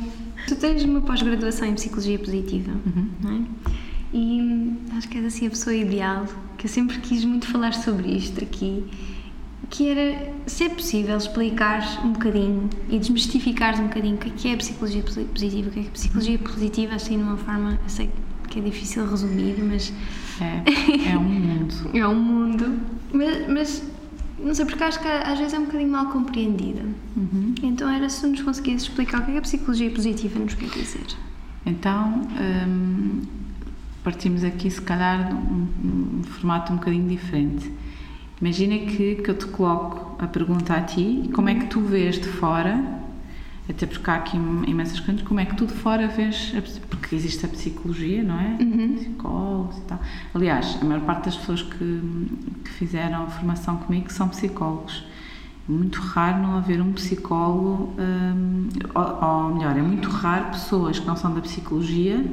Tu tens uma pós-graduação em Psicologia Positiva, uhum. não é? E acho que és assim a pessoa ideal, que eu sempre quis muito falar sobre isto aqui, que era, se é possível, explicar um bocadinho e desmistificar um bocadinho o que é, é a psicologia positiva, o que é, a psicologia positiva, assim, de uma forma, eu sei que é difícil resumir, mas... É, é um mundo. é um mundo, mas, mas não sei, porque acho que às vezes é um bocadinho mal compreendida. Uhum. Então era se nos conseguires explicar o que é a psicologia positiva nos quer dizer. Então, hum, partimos aqui se calhar num, formato um bocadinho diferente. Imagina que, que eu te coloco a pergunta a ti, como é que tu vês de fora até porque há aqui imensas coisas, como é que tu de fora vês, porque existe a psicologia, não é? Uhum. Psicólogos e tal. Aliás, a maior parte das pessoas que, que fizeram a formação comigo são psicólogos. Muito raro não haver um psicólogo, um, ou, ou, melhor, é muito raro pessoas que não são da psicologia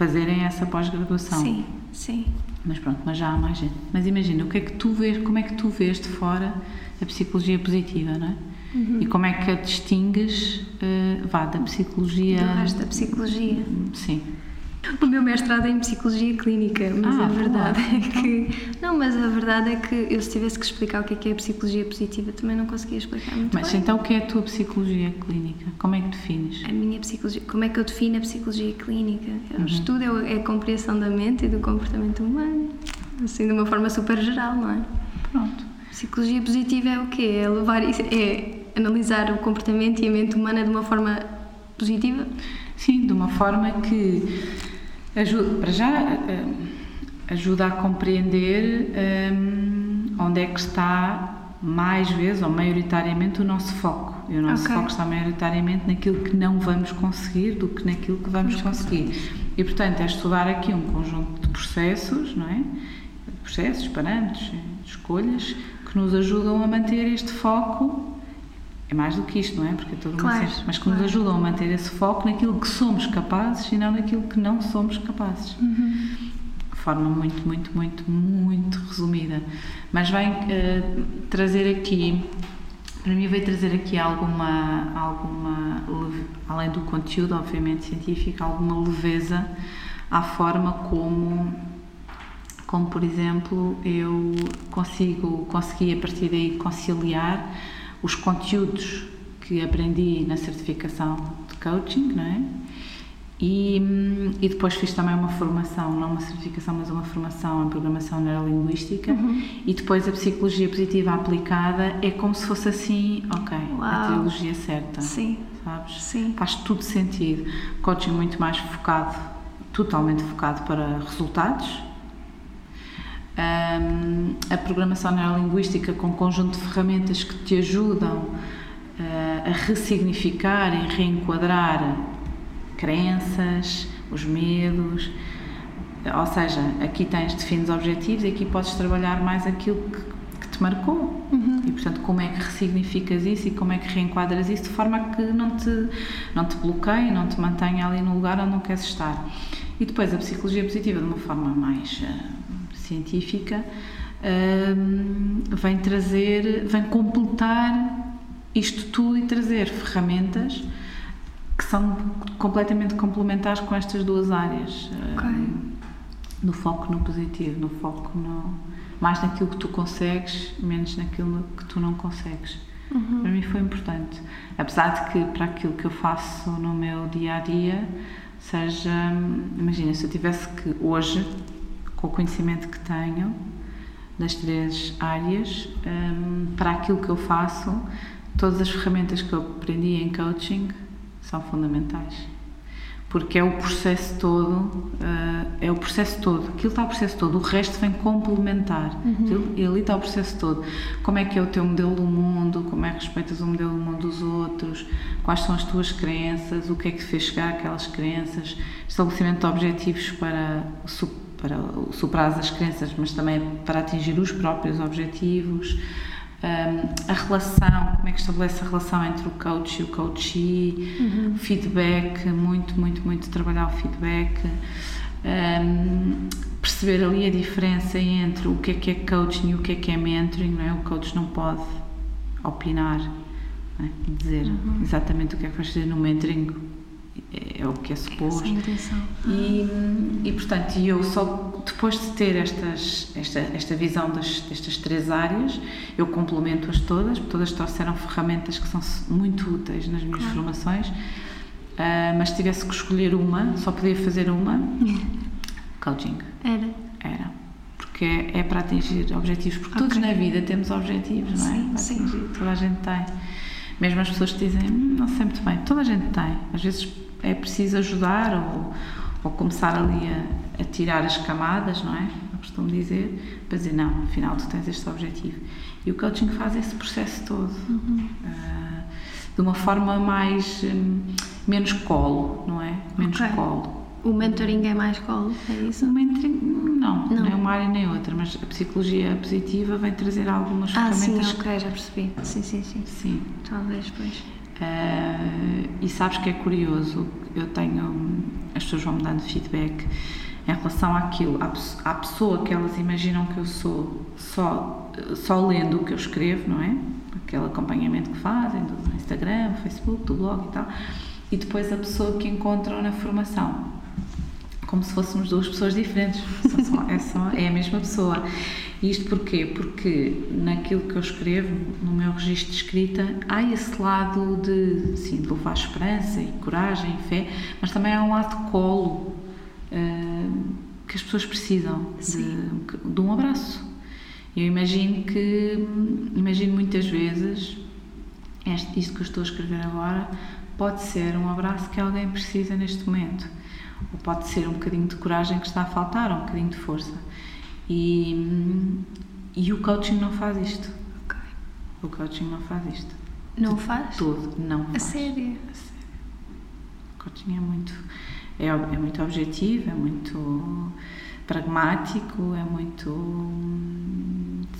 fazerem essa pós-graduação. Sim, sim. Mas pronto, mas já há mais gente. Mas imagina, o que é que tu vês, como é que tu vês de fora a psicologia positiva, não é? Uhum. E como é que a distingues, uh, vá, da psicologia... Do resto da psicologia. Sim. O meu mestrado é em Psicologia Clínica, mas ah, a verdade é que... Não, mas a verdade é que eu se tivesse que explicar o que é que é a Psicologia Positiva também não conseguia explicar muito Mas bem. então o que é a tua Psicologia Clínica? Como é que defines? A minha Psicologia... Como é que eu defino a Psicologia Clínica? O uhum. estudo é a compreensão da mente e do comportamento humano, assim de uma forma super geral, não é? Pronto. Psicologia Positiva é o quê? É levar... É analisar o comportamento e a mente humana de uma forma positiva? Sim, de uma forma que ajuda, para já, eh, ajuda a compreender um, eh, onde é que está mais vezes ou maioritariamente o nosso foco. E o nosso okay. foco está maioritariamente naquilo que não vamos conseguir do que naquilo que vamos conseguir. E portanto é estudar aqui um conjunto de processos, não é? Processos, parâmetros, escolhas que nos ajudam a manter este foco é mais do que isto, não é? Porque é todo claro, uma mas que claro. nos ajudam a manter esse foco naquilo que somos capazes e não naquilo que não somos capazes. Uhum. De forma muito, muito, muito, muito resumida. Mas vem uh, trazer aqui, para mim, veio trazer aqui alguma, alguma, além do conteúdo, obviamente, científico, alguma leveza à forma como como por exemplo eu consigo consegui a partir daí conciliar os conteúdos que aprendi na certificação de coaching, não é? E, e depois fiz também uma formação, não uma certificação, mas uma formação em programação neurolinguística. Uhum. E depois a psicologia positiva aplicada é como se fosse assim, ok, Uau. a trilogia certa. Sim. Sabes? Sim. Faz tudo sentido. Coaching muito mais focado, totalmente focado para resultados um, a programação neurolinguística com um conjunto de ferramentas que te ajudam uh, a ressignificar e reenquadrar crenças, os medos. Ou seja, aqui tens defines objetivos e aqui podes trabalhar mais aquilo que, que te marcou. Uhum. E portanto, como é que ressignificas isso e como é que reenquadras isso de forma a que não te, não te bloqueie, não te mantenha ali no lugar onde não queres estar. E depois a psicologia positiva de uma forma mais uh, científica, um, vem trazer, vem completar isto tudo e trazer ferramentas que são completamente complementares com estas duas áreas. Okay. Um, no foco no positivo, no foco no, mais naquilo que tu consegues, menos naquilo que tu não consegues. Uhum. Para mim foi importante. Apesar de que para aquilo que eu faço no meu dia a dia, seja, imagina, se eu tivesse que hoje com o conhecimento que tenho das três áreas, um, para aquilo que eu faço, todas as ferramentas que eu aprendi em coaching são fundamentais. Porque é o processo todo, uh, é o processo todo, aquilo está o processo todo, o resto vem complementar. Uhum. Ali está o processo todo. Como é que é o teu modelo do mundo, como é que respeitas o modelo do mundo dos outros, quais são as tuas crenças, o que é que te fez chegar àquelas crenças, estabelecimento de objetivos para, para superar as crenças, mas também para atingir os próprios objetivos um, a relação, como é que estabelece a relação entre o coach e o coachee, uhum. feedback, muito, muito, muito trabalhar o feedback, um, perceber ali a diferença entre o que é que é coaching e o que é que é mentoring, não é? O coach não pode opinar, é? dizer uhum. exatamente o que é que vais fazer no mentoring, é, é o que é suposto. E, e portanto, eu só depois de ter estas, esta, esta visão das, destas três áreas, eu complemento-as todas, todas trouxeram ferramentas que são muito úteis nas minhas claro. formações, uh, mas se tivesse que escolher uma, só podia fazer uma, coaching. Era? Era. Porque é, é para atingir objetivos, porque okay. todos na vida temos objetivos, não é? Sim, para sim. Atingir, toda a gente tem. Mesmo as pessoas que dizem, hum, não sei muito bem, toda a gente tem. Às vezes é preciso ajudar ou, ou começar ali a, a, tirar as camadas, não é? Eu costumo dizer, para dizer, não, afinal tu tens este objetivo. E o coaching faz esse processo todo. Uhum. Uh, de uma forma mais. Um, menos colo, não é? Menos okay. colo. O mentoring é mais colo, é isso? O mentoring, não, não, é uma área nem outra, mas a psicologia positiva vem trazer algumas ah, ferramentas. Sim, ok, já percebi. Sim, sim, sim. Sim. Talvez, pois. Uh, e sabes que é curioso, eu tenho, as pessoas vão me dando feedback em relação àquilo, à, à pessoa que elas imaginam que eu sou só, só lendo o que eu escrevo, não é? Aquele acompanhamento que fazem do Instagram, Facebook, do blog e tal, e depois a pessoa que encontram na formação como se fôssemos duas pessoas diferentes. É, só, é a mesma pessoa. Isto porquê? Porque naquilo que eu escrevo, no meu registro de escrita, há esse lado de, sim, de levar esperança e coragem e fé, mas também há um lado de colo uh, que as pessoas precisam de, de, um abraço. Eu imagino que, imagino muitas vezes, este, isto que eu estou a escrever agora, pode ser um abraço que alguém precisa neste momento ou pode ser um bocadinho de coragem que está a faltar, ou um bocadinho de força. E, e o coaching não faz isto. Okay. O coaching não faz isto. Não de faz? Tudo, não a faz. Sério? A sério. O coaching é muito, é, é muito objetivo, é muito pragmático, é muito.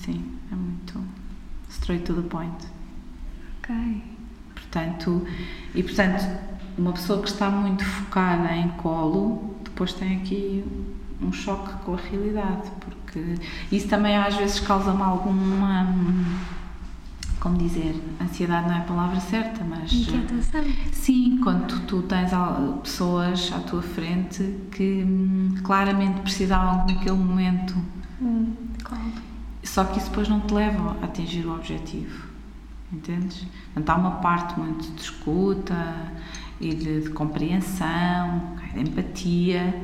Sim, é muito straight to the point. Ok. Portanto, e portanto, uma pessoa que está muito focada em colo, depois tem aqui um choque com a realidade, porque isso também às vezes causa-me alguma. Como dizer, ansiedade não é a palavra certa, mas. Inquietação. Sim, quando tu, tu tens pessoas à tua frente que hum, claramente precisavam naquele momento. Hum, claro. Só que isso depois não te leva a atingir o objetivo. Entendes? Portanto, há uma parte muito de escuta, e de, de compreensão, de empatia.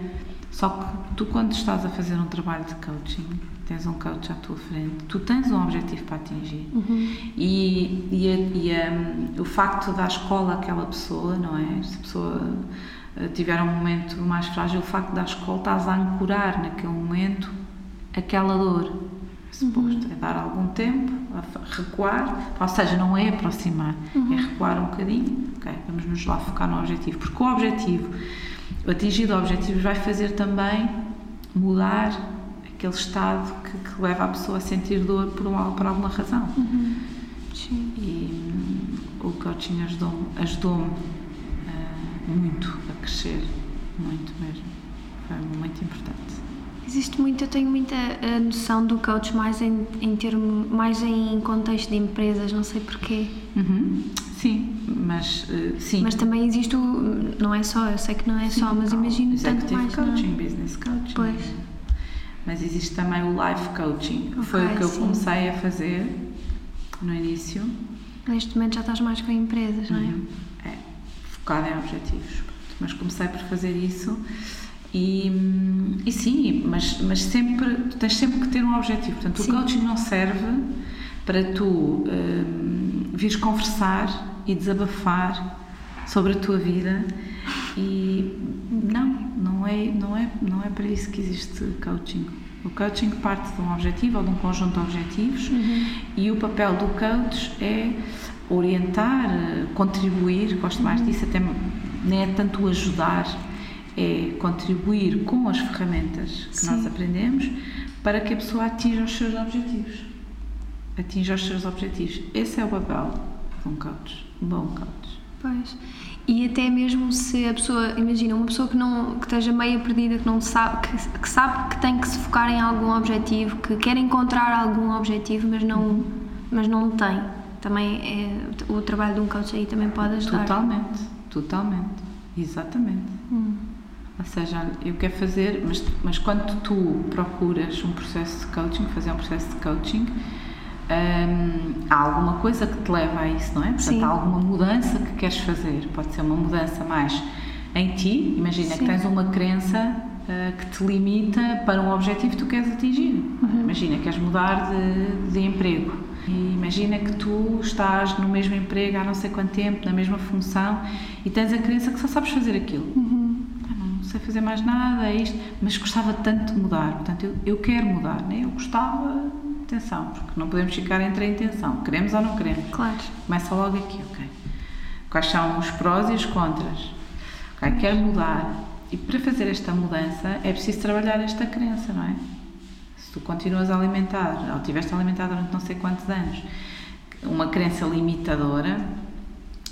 Só que tu, quando estás a fazer um trabalho de coaching, tens um coach à tua frente, tu tens um objetivo para atingir. Uhum. E, e, a, e a, o facto da escola àquela pessoa, não é? Se a pessoa eh, tiver um momento mais frágil, o facto da escola estás a ancorar naquele momento aquela dor. É suposto, uhum. é dar algum tempo, recuar, ou seja, não é aproximar, uhum. é recuar um bocadinho ok, vamos nos lá focar no objetivo, porque o objetivo, atingir objetivos vai fazer também mudar aquele estado que, que, leva a pessoa a sentir dor por, uma, por alguma razão. Uhum. Sim. E hum, o coaching ajudou-me ajudou uh, muito a crescer, muito mesmo. Foi muito importante. Existe muito, eu tenho muita uh, noção do coach mais em, em termo, mais em contexto de empresas, não sei porquê. Uhum. Sim, mas uh, sim. Mas também existe o, não é só, eu sei que não é sim, só, mas imagino tanto mais. É? coaching, não? business coaching. Pois. Mas existe também o life coaching, okay, foi o que eu sim. comecei a fazer no início. Neste momento já estás mais com empresas, não é? Uhum. É, focada em objetivos. Mas comecei por fazer isso e, e sim, mas, mas sempre, tens sempre que ter um objetivo. Portanto, sim. o coaching não serve para tu. Um, vires conversar e desabafar sobre a tua vida e não, não é, não é, não é para isso que existe coaching. O coaching parte de um objetivo ou de um conjunto de objetivos uhum. e o papel do coach é orientar, contribuir, gosto mais disso, até nem é tanto ajudar, é contribuir com as ferramentas que Sim. nós aprendemos para que a pessoa atinja os seus objetivos. Atinja os seus objetivos. Esse é o papel de um coach, um bom coach. Pois. E até mesmo se a pessoa, imagina, uma pessoa que não que esteja meio perdida, que não sabe, que, que sabe que tem que se focar em algum objetivo, que quer encontrar algum objetivo, mas não, mas não tem. Também é, o trabalho de um coach aí também pode ajudar. Totalmente, totalmente, exatamente. Ou seja, eu quero fazer, mas, mas quando tu procuras um processo de coaching, fazer um processo de coaching, hum, há alguma coisa que te leva a isso, não é? Portanto, Sim. há alguma mudança que queres fazer. Pode ser uma mudança mais em ti, imagina Sim. que tens uma crença uh, que te limita para um objetivo que tu queres atingir. Uhum. Imagina, queres mudar de, de emprego. E imagina que tu estás no mesmo emprego há não sei quanto tempo, na mesma função, e tens a crença que só sabes fazer aquilo. Uhum sei fazer mais nada, é isto, mas gostava tanto de mudar, portanto eu, eu quero mudar, né? eu gostava, atenção, porque não podemos ficar entre a intenção, queremos ou não queremos. Claro. Começa logo aqui, ok. Quais são os prós e os contras? Ok, quero mudar. E para fazer esta mudança é preciso trabalhar esta crença, não é? Se tu continuas a alimentar, ou tiveste a alimentar durante não sei quantos anos, uma crença limitadora,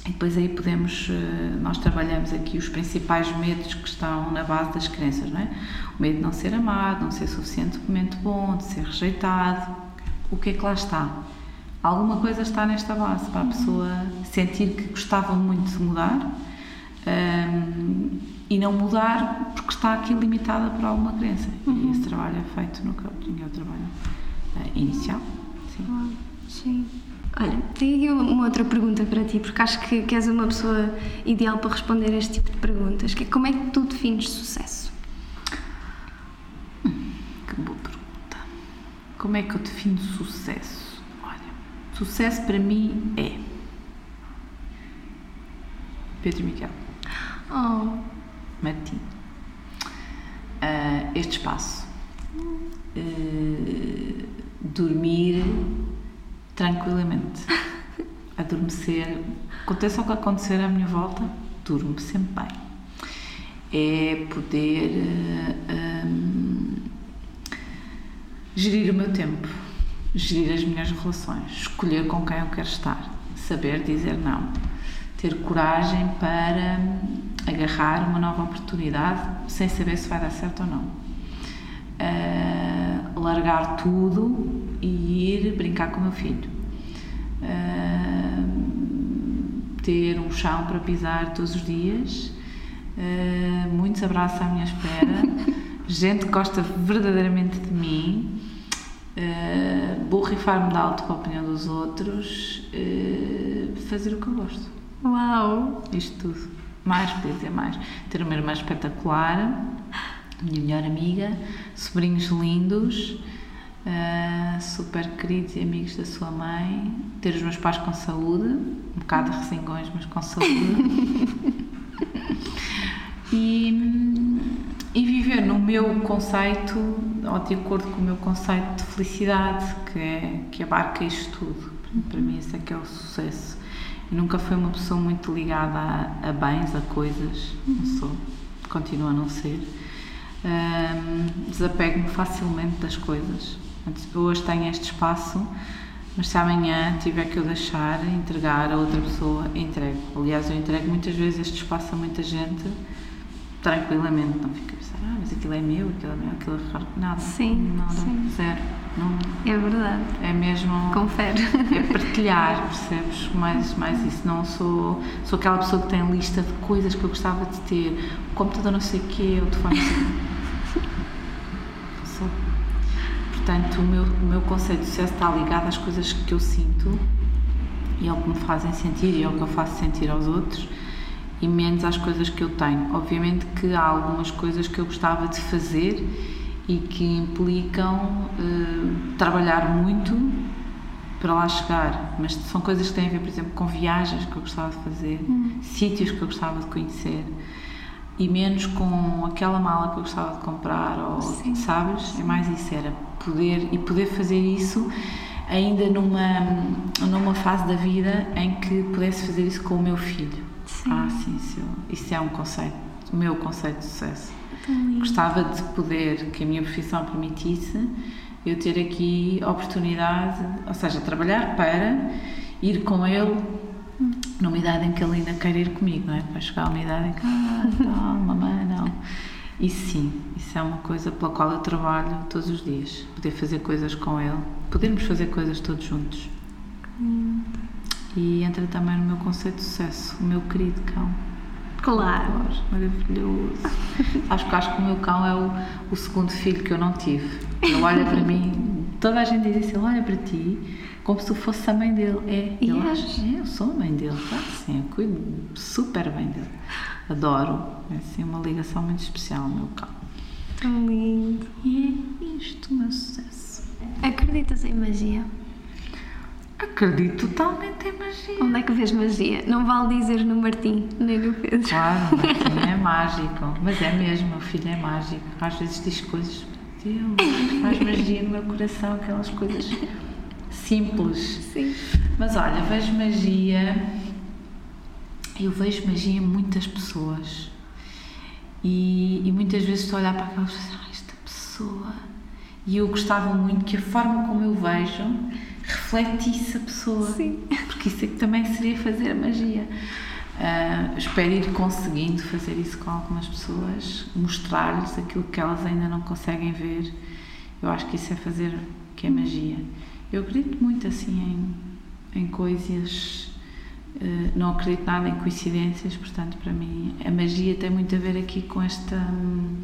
e depois aí podemos, eh, nós trabalhamos aqui os principais medos que estão na base das crenças, não é? O medo de não ser amado, não ser suficientemente bom, de ser rejeitado. O que é que lá está? Alguma coisa está nesta base para a pessoa sentir que gostava muito de mudar um, ehm, e não mudar porque está aqui limitada por alguma crença. Uhum. E esse trabalho é feito no coaching, é o trabalho uh, inicial. Sim. sim. Olha, tenho aqui uma, outra pergunta para ti, porque acho que, que és uma pessoa ideal para responder a este tipo de perguntas. Que é, como é que tu defines sucesso? Hum, que boa pergunta. Como é que eu defino sucesso? Olha, sucesso para mim é Pedro Miguel. Oh. Martim. Uh, este espaço. Uh, dormir tranquilamente. Adormecer. Aconteça o que acontecer à minha volta, durmo sempre bem. É poder um, gerir o meu tempo, gerir as minhas relações, escolher com quem eu quero estar, saber dizer não, ter coragem para agarrar uma nova oportunidade sem saber se vai dar certo ou não. Uh, largar tudo e ir brincar com o meu filho. Uh, ter um chão para pisar todos os dias, uh, muitos abraços à minha espera, gente que gosta verdadeiramente de mim, uh, borrifar-me de alto para a opinião dos outros, uh, fazer o que eu gosto. Uau! Isto tudo. Mais, podia dizer mais. Ter uma irmã espetacular, minha melhor amiga, sobrinhos lindos uh, super queridos e amigos da sua mãe, ter os meus pais com saúde, um bocado de resingões, mas com saúde. e, e viver no meu conceito, ou de acordo com o meu conceito de felicidade, que, é, que abarca isto tudo. Para mim, esse é que é o sucesso. Eu nunca fui uma pessoa muito ligada a, a bens, a coisas, não sou, continuo a não ser. Um, desapego-me facilmente das coisas. Hoje tenho este espaço, mas se amanhã tiver que eu deixar, entregar a outra pessoa, entrego. Aliás, eu entrego muitas vezes este espaço a muita gente tranquilamente, não fica a pensar, ah, mas aquilo é meu, aquilo é meu, aquilo é raro. Nada. Sim. Nada. Sim. Zero. Não, é verdade. É mesmo. Confere. É partilhar, percebes? Mais, mais isso. Não sou, sou aquela pessoa que tem lista de coisas que eu gostava de ter, o computador não sei o quê, o telefone não sei o quê. Portanto, o meu, o meu conceito de sucesso está ligado às coisas que eu sinto e ao que me fazem sentir e ao que eu faço sentir aos outros e menos às coisas que eu tenho. Obviamente que há algumas coisas que eu gostava de fazer e que implicam uh, trabalhar muito para lá chegar, mas são coisas que têm a ver, por exemplo, com viagens que eu gostava de fazer, Hum. sítios que eu gostava de conhecer e menos com aquela mala que eu gostava de comprar ou Sim. sabes? É mais isso, era poder e poder fazer isso ainda numa numa fase da vida em que pudesse fazer isso com o meu filho. Sim. Ah, sim, isso, isso é um conceito, o meu conceito de sucesso. Lindo. Gostava de poder, que a minha profissão permitisse, eu ter aqui a oportunidade, ou seja, trabalhar para ir com ele numa idade em que ele ainda quer ir comigo, não é? Para chegar a uma idade em que, ah, não, mamãe, Isso sim, isso é uma coisa pela qual eu trabalho todos os dias. Poder fazer coisas com ele, podermos fazer coisas todos juntos. E entra também no meu conceito de sucesso, o meu querido cão. Claro. Adoro, maravilhoso. acho que acho que o meu cão é o, o segundo filho que eu não tive. Ele olha para mim, toda a gente diz assim, ele olha para ti como se fosse a mãe dele. É, E ele acha, é, eu sou a mãe dele, claro sim, eu cuido super bem dele. Adoro, é assim uma ligação muito especial ao meu cão. Tão lindo. E é isto o meu sucesso. Acreditas em magia? Acredito totalmente em magia. Onde é que vês magia? Não vale dizer no Martim, nem no Pedro. Claro, o Martim é mágico, mas é mesmo, meu filho é mágico. Às vezes diz coisas, Deus, faz magia no meu coração, aquelas coisas simples. Sim. Mas olha, vejo magia, eu vejo magia em muitas pessoas e, e muitas vezes estou a olhar para aquelas pessoas, ah, esta pessoa, e eu gostava muito que a forma como eu vejo refletisse a pessoa, Sim. porque isso é que também seria fazer a magia. Ah, espero ir conseguindo fazer isso com algumas pessoas, mostrar-lhes aquilo que elas ainda não conseguem ver. Eu acho que isso é fazer que é magia. Eu acredito muito assim em, em coisas, não acredito nada em coincidências, portanto, para mim, a magia tem muito a ver aqui com esta. hum,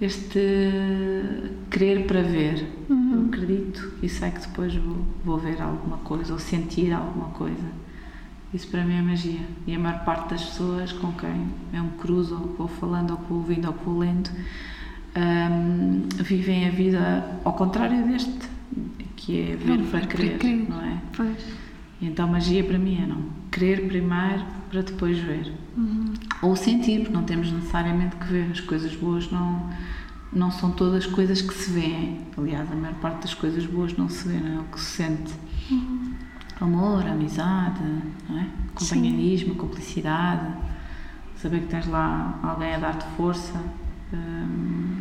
Este querer para ver. Eu acredito e sei que depois vou, vou ver alguma coisa ou sentir alguma coisa. Isso para mim é magia. E a maior parte das pessoas com quem eu me cruzo, ou que vou falando, ou que vou ouvindo, ou que vou lendo, hum, vivem a vida ao contrário deste, que é ver Não, para crer. não é? Pois. E então magia para mim é não querer primeiro para depois ver. Ou sentir, porque não temos necessariamente que ver. As coisas boas não, não são todas coisas que se veem. Aliás, a maior parte das coisas boas não se vê, não é o que se sente. Amor, amizade, é? companheirismo, cumplicidade, saber que tens lá alguém a dar-te força. hum,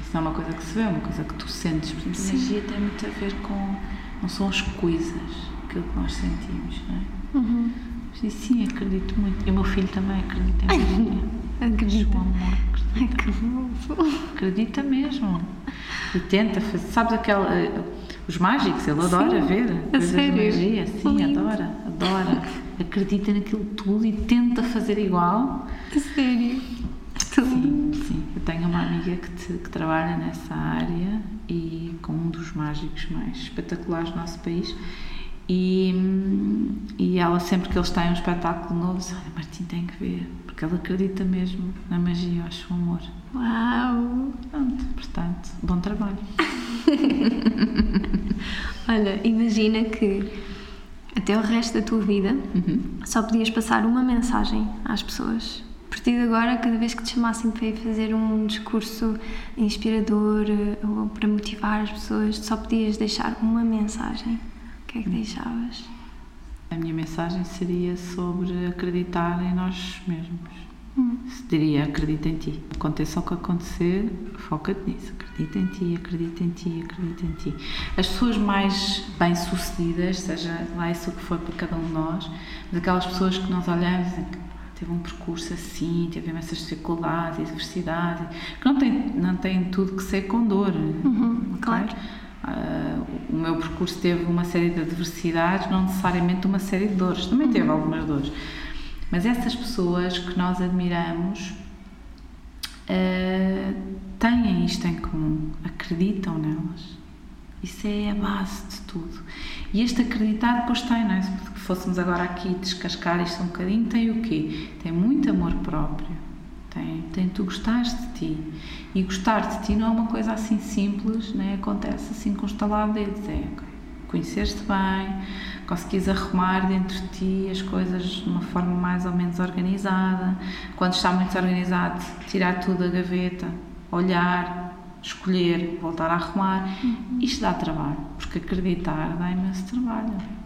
isso não é uma coisa que se vê, é uma coisa que tu sentes. Portanto, a Sim. magia tem muito a ver com. Não são as coisas, aquilo que nós sentimos, não é? Uhum. Sim, sim, acredito muito. E o meu filho também acredita em magia. Acredita. Amor, Ai, fofo. acredita mesmo. E tenta fazer. Sabes aquela. Os mágicos, ele adora Sim, ver a sério? de magia. Sim, Lindo. adora, adora. Acredita naquilo tudo e tenta fazer igual. Sério. Tão Sim, sim. Eu tenho uma amiga que, te- que trabalha nessa área e com um dos mágicos mais espetaculares do nosso país. E, e ela, sempre que eles têm um espetáculo novo, diz: Olha, Martim, tem que ver, porque ela acredita mesmo na magia, eu acho o amor. Uau. Pronto, portanto, bom trabalho. Olha, imagina que até o resto da tua vida Uhum. só podias passar uma mensagem às pessoas. A partir de agora, cada vez que te chamassem para ir fazer um discurso inspirador eh, ou para motivar as pessoas, só podias deixar uma mensagem. O que é que deixavas? A minha mensagem seria sobre acreditar em nós mesmos. Se Diria, acredita em ti. Aconteça o que acontecer, foca-te nisso. Acredita em ti, acredita em ti, acredita em ti. As pessoas mais bem-sucedidas, seja lá isso que for para cada um de nós, mas aquelas pessoas que nós olhamos e teve um percurso assim, teve imensas dificuldades e adversidades, que não tem, não tem tudo que ser com dor. ok? claro. Ah, o meu percurso teve uma série de adversidades, não necessariamente uma série de dores, também teve algumas dores. Mas essas pessoas que nós admiramos ah, têm isto em comum, acreditam nelas. Isso é a base de tudo. E este acreditar depois tem, não é? Se fôssemos agora aqui descascar isto um bocadinho, tem o quê? Tem muito amor próprio. Tem, tem tu gostares de ti. E gostar de ti não é uma coisa assim simples, né? acontece assim com estalar de dedos. É, ok, conheceres-te bem, conseguires arrumar dentro de ti as coisas de uma forma mais ou menos organizada. Quando está muito desorganizado, tirar tudo da gaveta, olhar, escolher, voltar a arrumar. Uhum. Isto dá trabalho, porque acreditar dá imenso trabalho.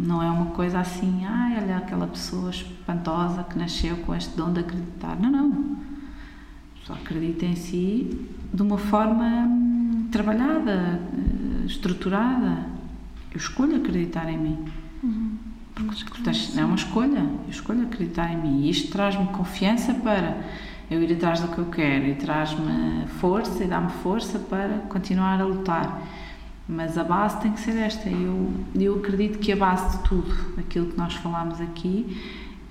Não é uma coisa assim, ai, olha aquela pessoa espantosa que nasceu com este dom de acreditar. Não, não. Só acredita em si de uma forma hum, trabalhada, eh, estruturada. Eu escolho acreditar em mim. Uhum. Porque é uma escolha. Eu escolho acreditar em mim. E isto traz-me confiança para eu ir atrás do que eu quero e traz-me força e dá-me força para continuar a lutar. Mas a base tem que ser esta. Eu, eu acredito que a base de tudo, aquilo que nós falamos aqui,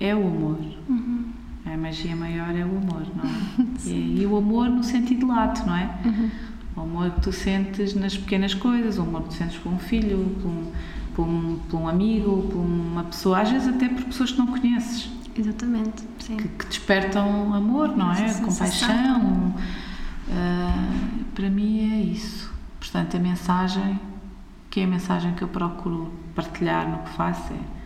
é o amor. Uhum. A magia maior é o amor, não é? e, e, o amor no sentido lato, não é? Uhum. O amor que tu sentes nas pequenas coisas, o amor que tu sentes por um filho, por um, por um, por um amigo, por uma pessoa, às vezes até por pessoas que não conheces. Exatamente, sim. Que, que despertam amor, não é? Compaixão. Uh, para mim é isso. Portanto, a mensagem, que é a mensagem que eu procuro partilhar no que faço, é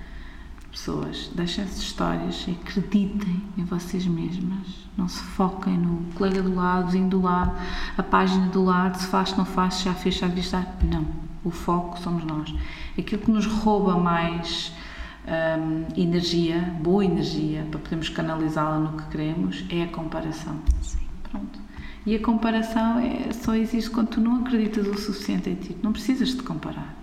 pessoas, deixem-se histórias acreditem em vocês mesmas. Não se foquem no colega do lado, vindo do lado, a página do lado, se faz, não faz, já fez, já devia. Não. O foco somos nós. Aquilo que nos rouba mais um, energia, boa energia, para podermos canalizá-la no que queremos, é a comparação. Sim. Pronto. E a comparação é, só existe quando tu não acreditas o suficiente em ti. Não precisas de comparar.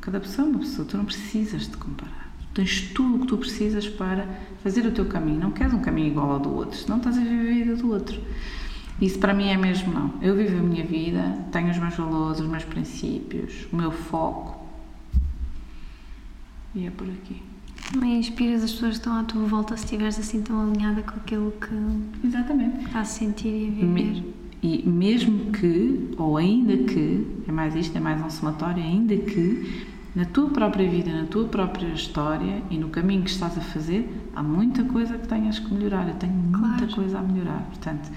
Cada pessoa é uma pessoa, tu não precisas de comparar. Tens tudo o que tu precisas para fazer o teu caminho. Não queres um caminho igual ao do outro, senão estás a viver a vida do outro. Isso para mim é mesmo não. Eu vivo a minha vida, tenho os meus valores, os meus princípios, o meu foco e é por aqui. Também inspiras as pessoas que estão à tua volta se estiveres assim tão alinhada com aquilo que Exatamente. está a sentir e a viver. Me, e mesmo que, ou ainda que, é mais isto, é mais um somatório, ainda que na tua própria vida, na tua própria história e no caminho que estás a fazer, há muita coisa que tenhas que melhorar. Eu tenho muita claro. coisa a melhorar. Portanto,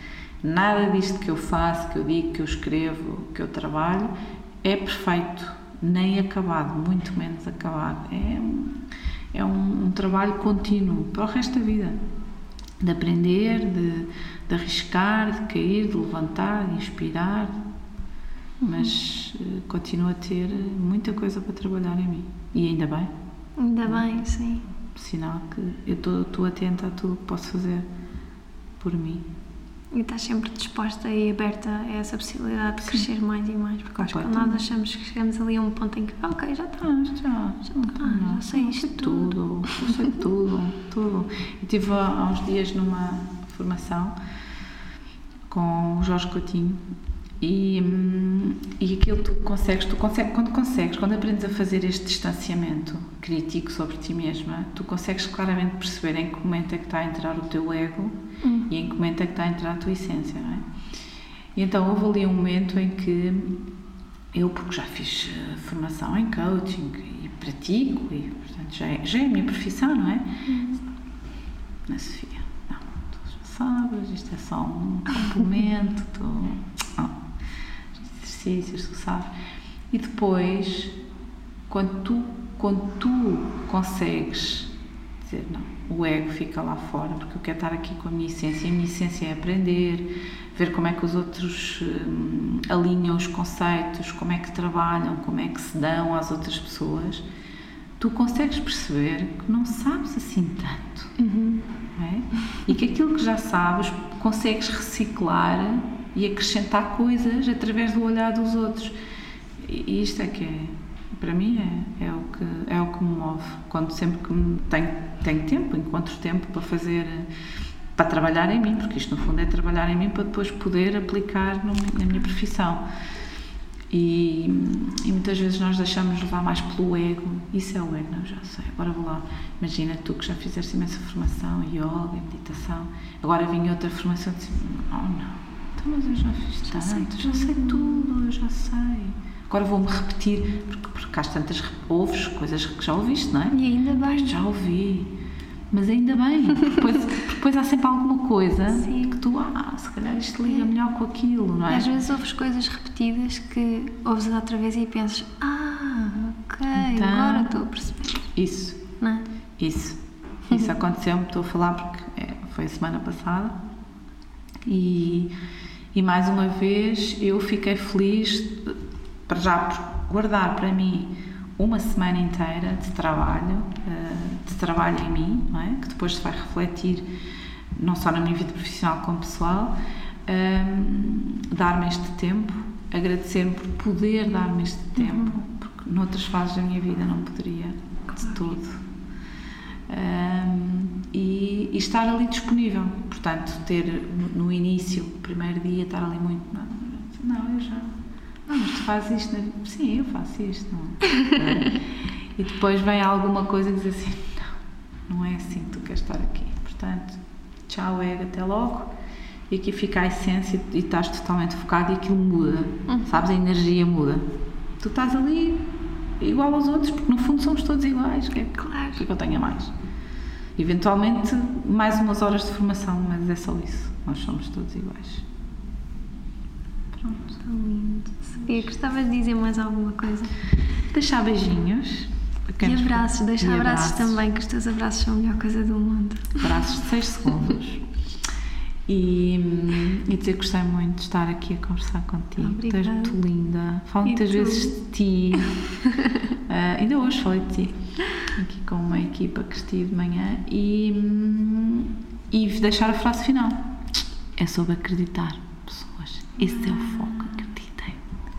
nada disto que eu faço, que eu digo, que eu escrevo, que eu trabalho, é perfeito nem acabado, muito menos acabado. É um, é um, um trabalho contínuo para o resto da vida. De aprender, de, de arriscar, de cair, de levantar, de inspirar, mas uh, continuo a ter muita coisa para trabalhar em mim. E ainda bem. Ainda bem, sim. Sinal que eu estou atenta a tudo o que posso fazer por mim. E estás sempre disposta e aberta a essa possibilidade de Sim. crescer mais e mais, porque acho que nós achamos que chegamos ali a um ponto em que, ok, já está, já, já, está, já sei isto tudo. tudo. sei tudo, tudo. Eu estive há uns dias numa formação com o Jorge Coutinho e, hum, e aquilo tu consegues, tu consegues, quando consegues, quando aprendes a fazer este distanciamento crítico sobre ti mesma, tu consegues claramente perceber em que momento é que está a entrar o teu ego hum. E em que momento é que está a entrar a tua essência, não é? E então houve ali um momento em que eu, porque já fiz eh, formação em coaching e pratico, e portanto já é, já é a minha profissão, não é? Hum. Na Sofia, não, tu já sabes, isto é só um complemento, tu, não exercícios, tu sabes? E depois, quando tu, quando tu consegues dizer, não, o ego fica lá fora, porque eu quero estar aqui com a minha essência, e a minha essência é aprender, ver como é que os outros hum, alinham os conceitos, como é que trabalham, como é que se dão às outras pessoas, tu consegues perceber que não sabes assim tanto. Uhum. É? E que aquilo que já sabes consegues reciclar e acrescentar coisas através do olhar dos outros. E isto é que é, para mim é, é, o, que, é o que me move. Quando sempre que tenho, tenho tempo, encontro tempo para fazer, para trabalhar em mim, porque isto no fundo é trabalhar em mim para depois poder aplicar no, na minha profissão. E, e, muitas vezes nós deixamos levar mais pelo ego. Isso é o ego, não, já sei. Agora vou lá. Imagina tu que já fizeste imensa formação, yoga, meditação. Agora vinha outra formação e disse: Oh, não então, mas eu já fiz já tanto, sei já sei tudo, eu já sei. Agora vou-me repetir, porque, porque às tantas ouves coisas que já ouviste, não é? E ainda bem. já ouvi. Mas ainda bem, depois, depois há sempre alguma coisa Sim. que tu, ah, se calhar isto liga melhor com aquilo, não é? Às vezes ouves coisas repetidas que ouves outra vez e pensas, ah, ok, Então- agora estou a perceber. Isso, Não é? isso. Isso aconteceu-me, estou a falar porque é, foi a semana passada. E, e mais uma vez eu fiquei feliz para já guardar para mim uma semana inteira de trabalho, eh, de trabalho em mim, é? que depois se vai refletir não só na minha vida profissional como pessoal, dar-me este tempo, agradecer-me por poder dar-me este tempo, porque noutras fases da minha vida não poderia de todo. Um, e, e estar ali disponível. Portanto, ter no, início, primeiro dia, estar ali muito. Não, não eu já. Não, mas tu fazes isto. Na... vida?" Sim, eu faço isto. Não. e depois vem alguma coisa que diz assim: não, não é assim que tu queres estar aqui. Portanto, tchau, ego, até logo. E aqui fica a essência e estás totalmente focado e aquilo muda. Sabes? A energia muda. Tu estás ali igual aos outros, porque no fundo somos todos iguais. Que é Claro. que eu tenha mais. Eventualmente, mais umas horas de formação, mas é só isso. Nós somos todos iguais. Pronto. Tão lindo. Sofia, gostavas de dizer mais alguma coisa? Deixar beijinhos. E abraços, deixa e abraços, também, que os teus abraços são a melhor coisa do mundo. Abraços de 6 segundos. E, e dizer que gostei muito de estar aqui a conversar contigo. Tu és Obrigada. muito linda. Falo E muitas tu? vezes de ti. Ah, ainda hoje falei de ti. Aqui com uma equipa que estive de manhã. E, e deixar a frase final. É sobre acreditar, pessoas. Esse é o foco,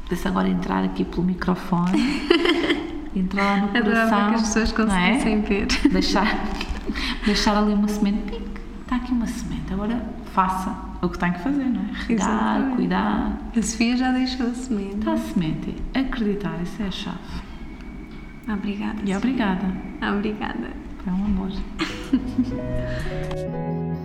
Deixa agora entrar aqui pelo microfone. entrar lá no coração. Adorava que as pessoas é? conseguissem ver. deixar, deixar ali uma semente. Pic, está aqui uma semente. Agora faça o que tem que fazer, não é? Regar, Exatamente. cuidar. A Sofia já deixou a semente. Está a semente. Acreditar, essa é a chave. Obrigada. E Sofia. obrigada. Obrigada. Foi um amor.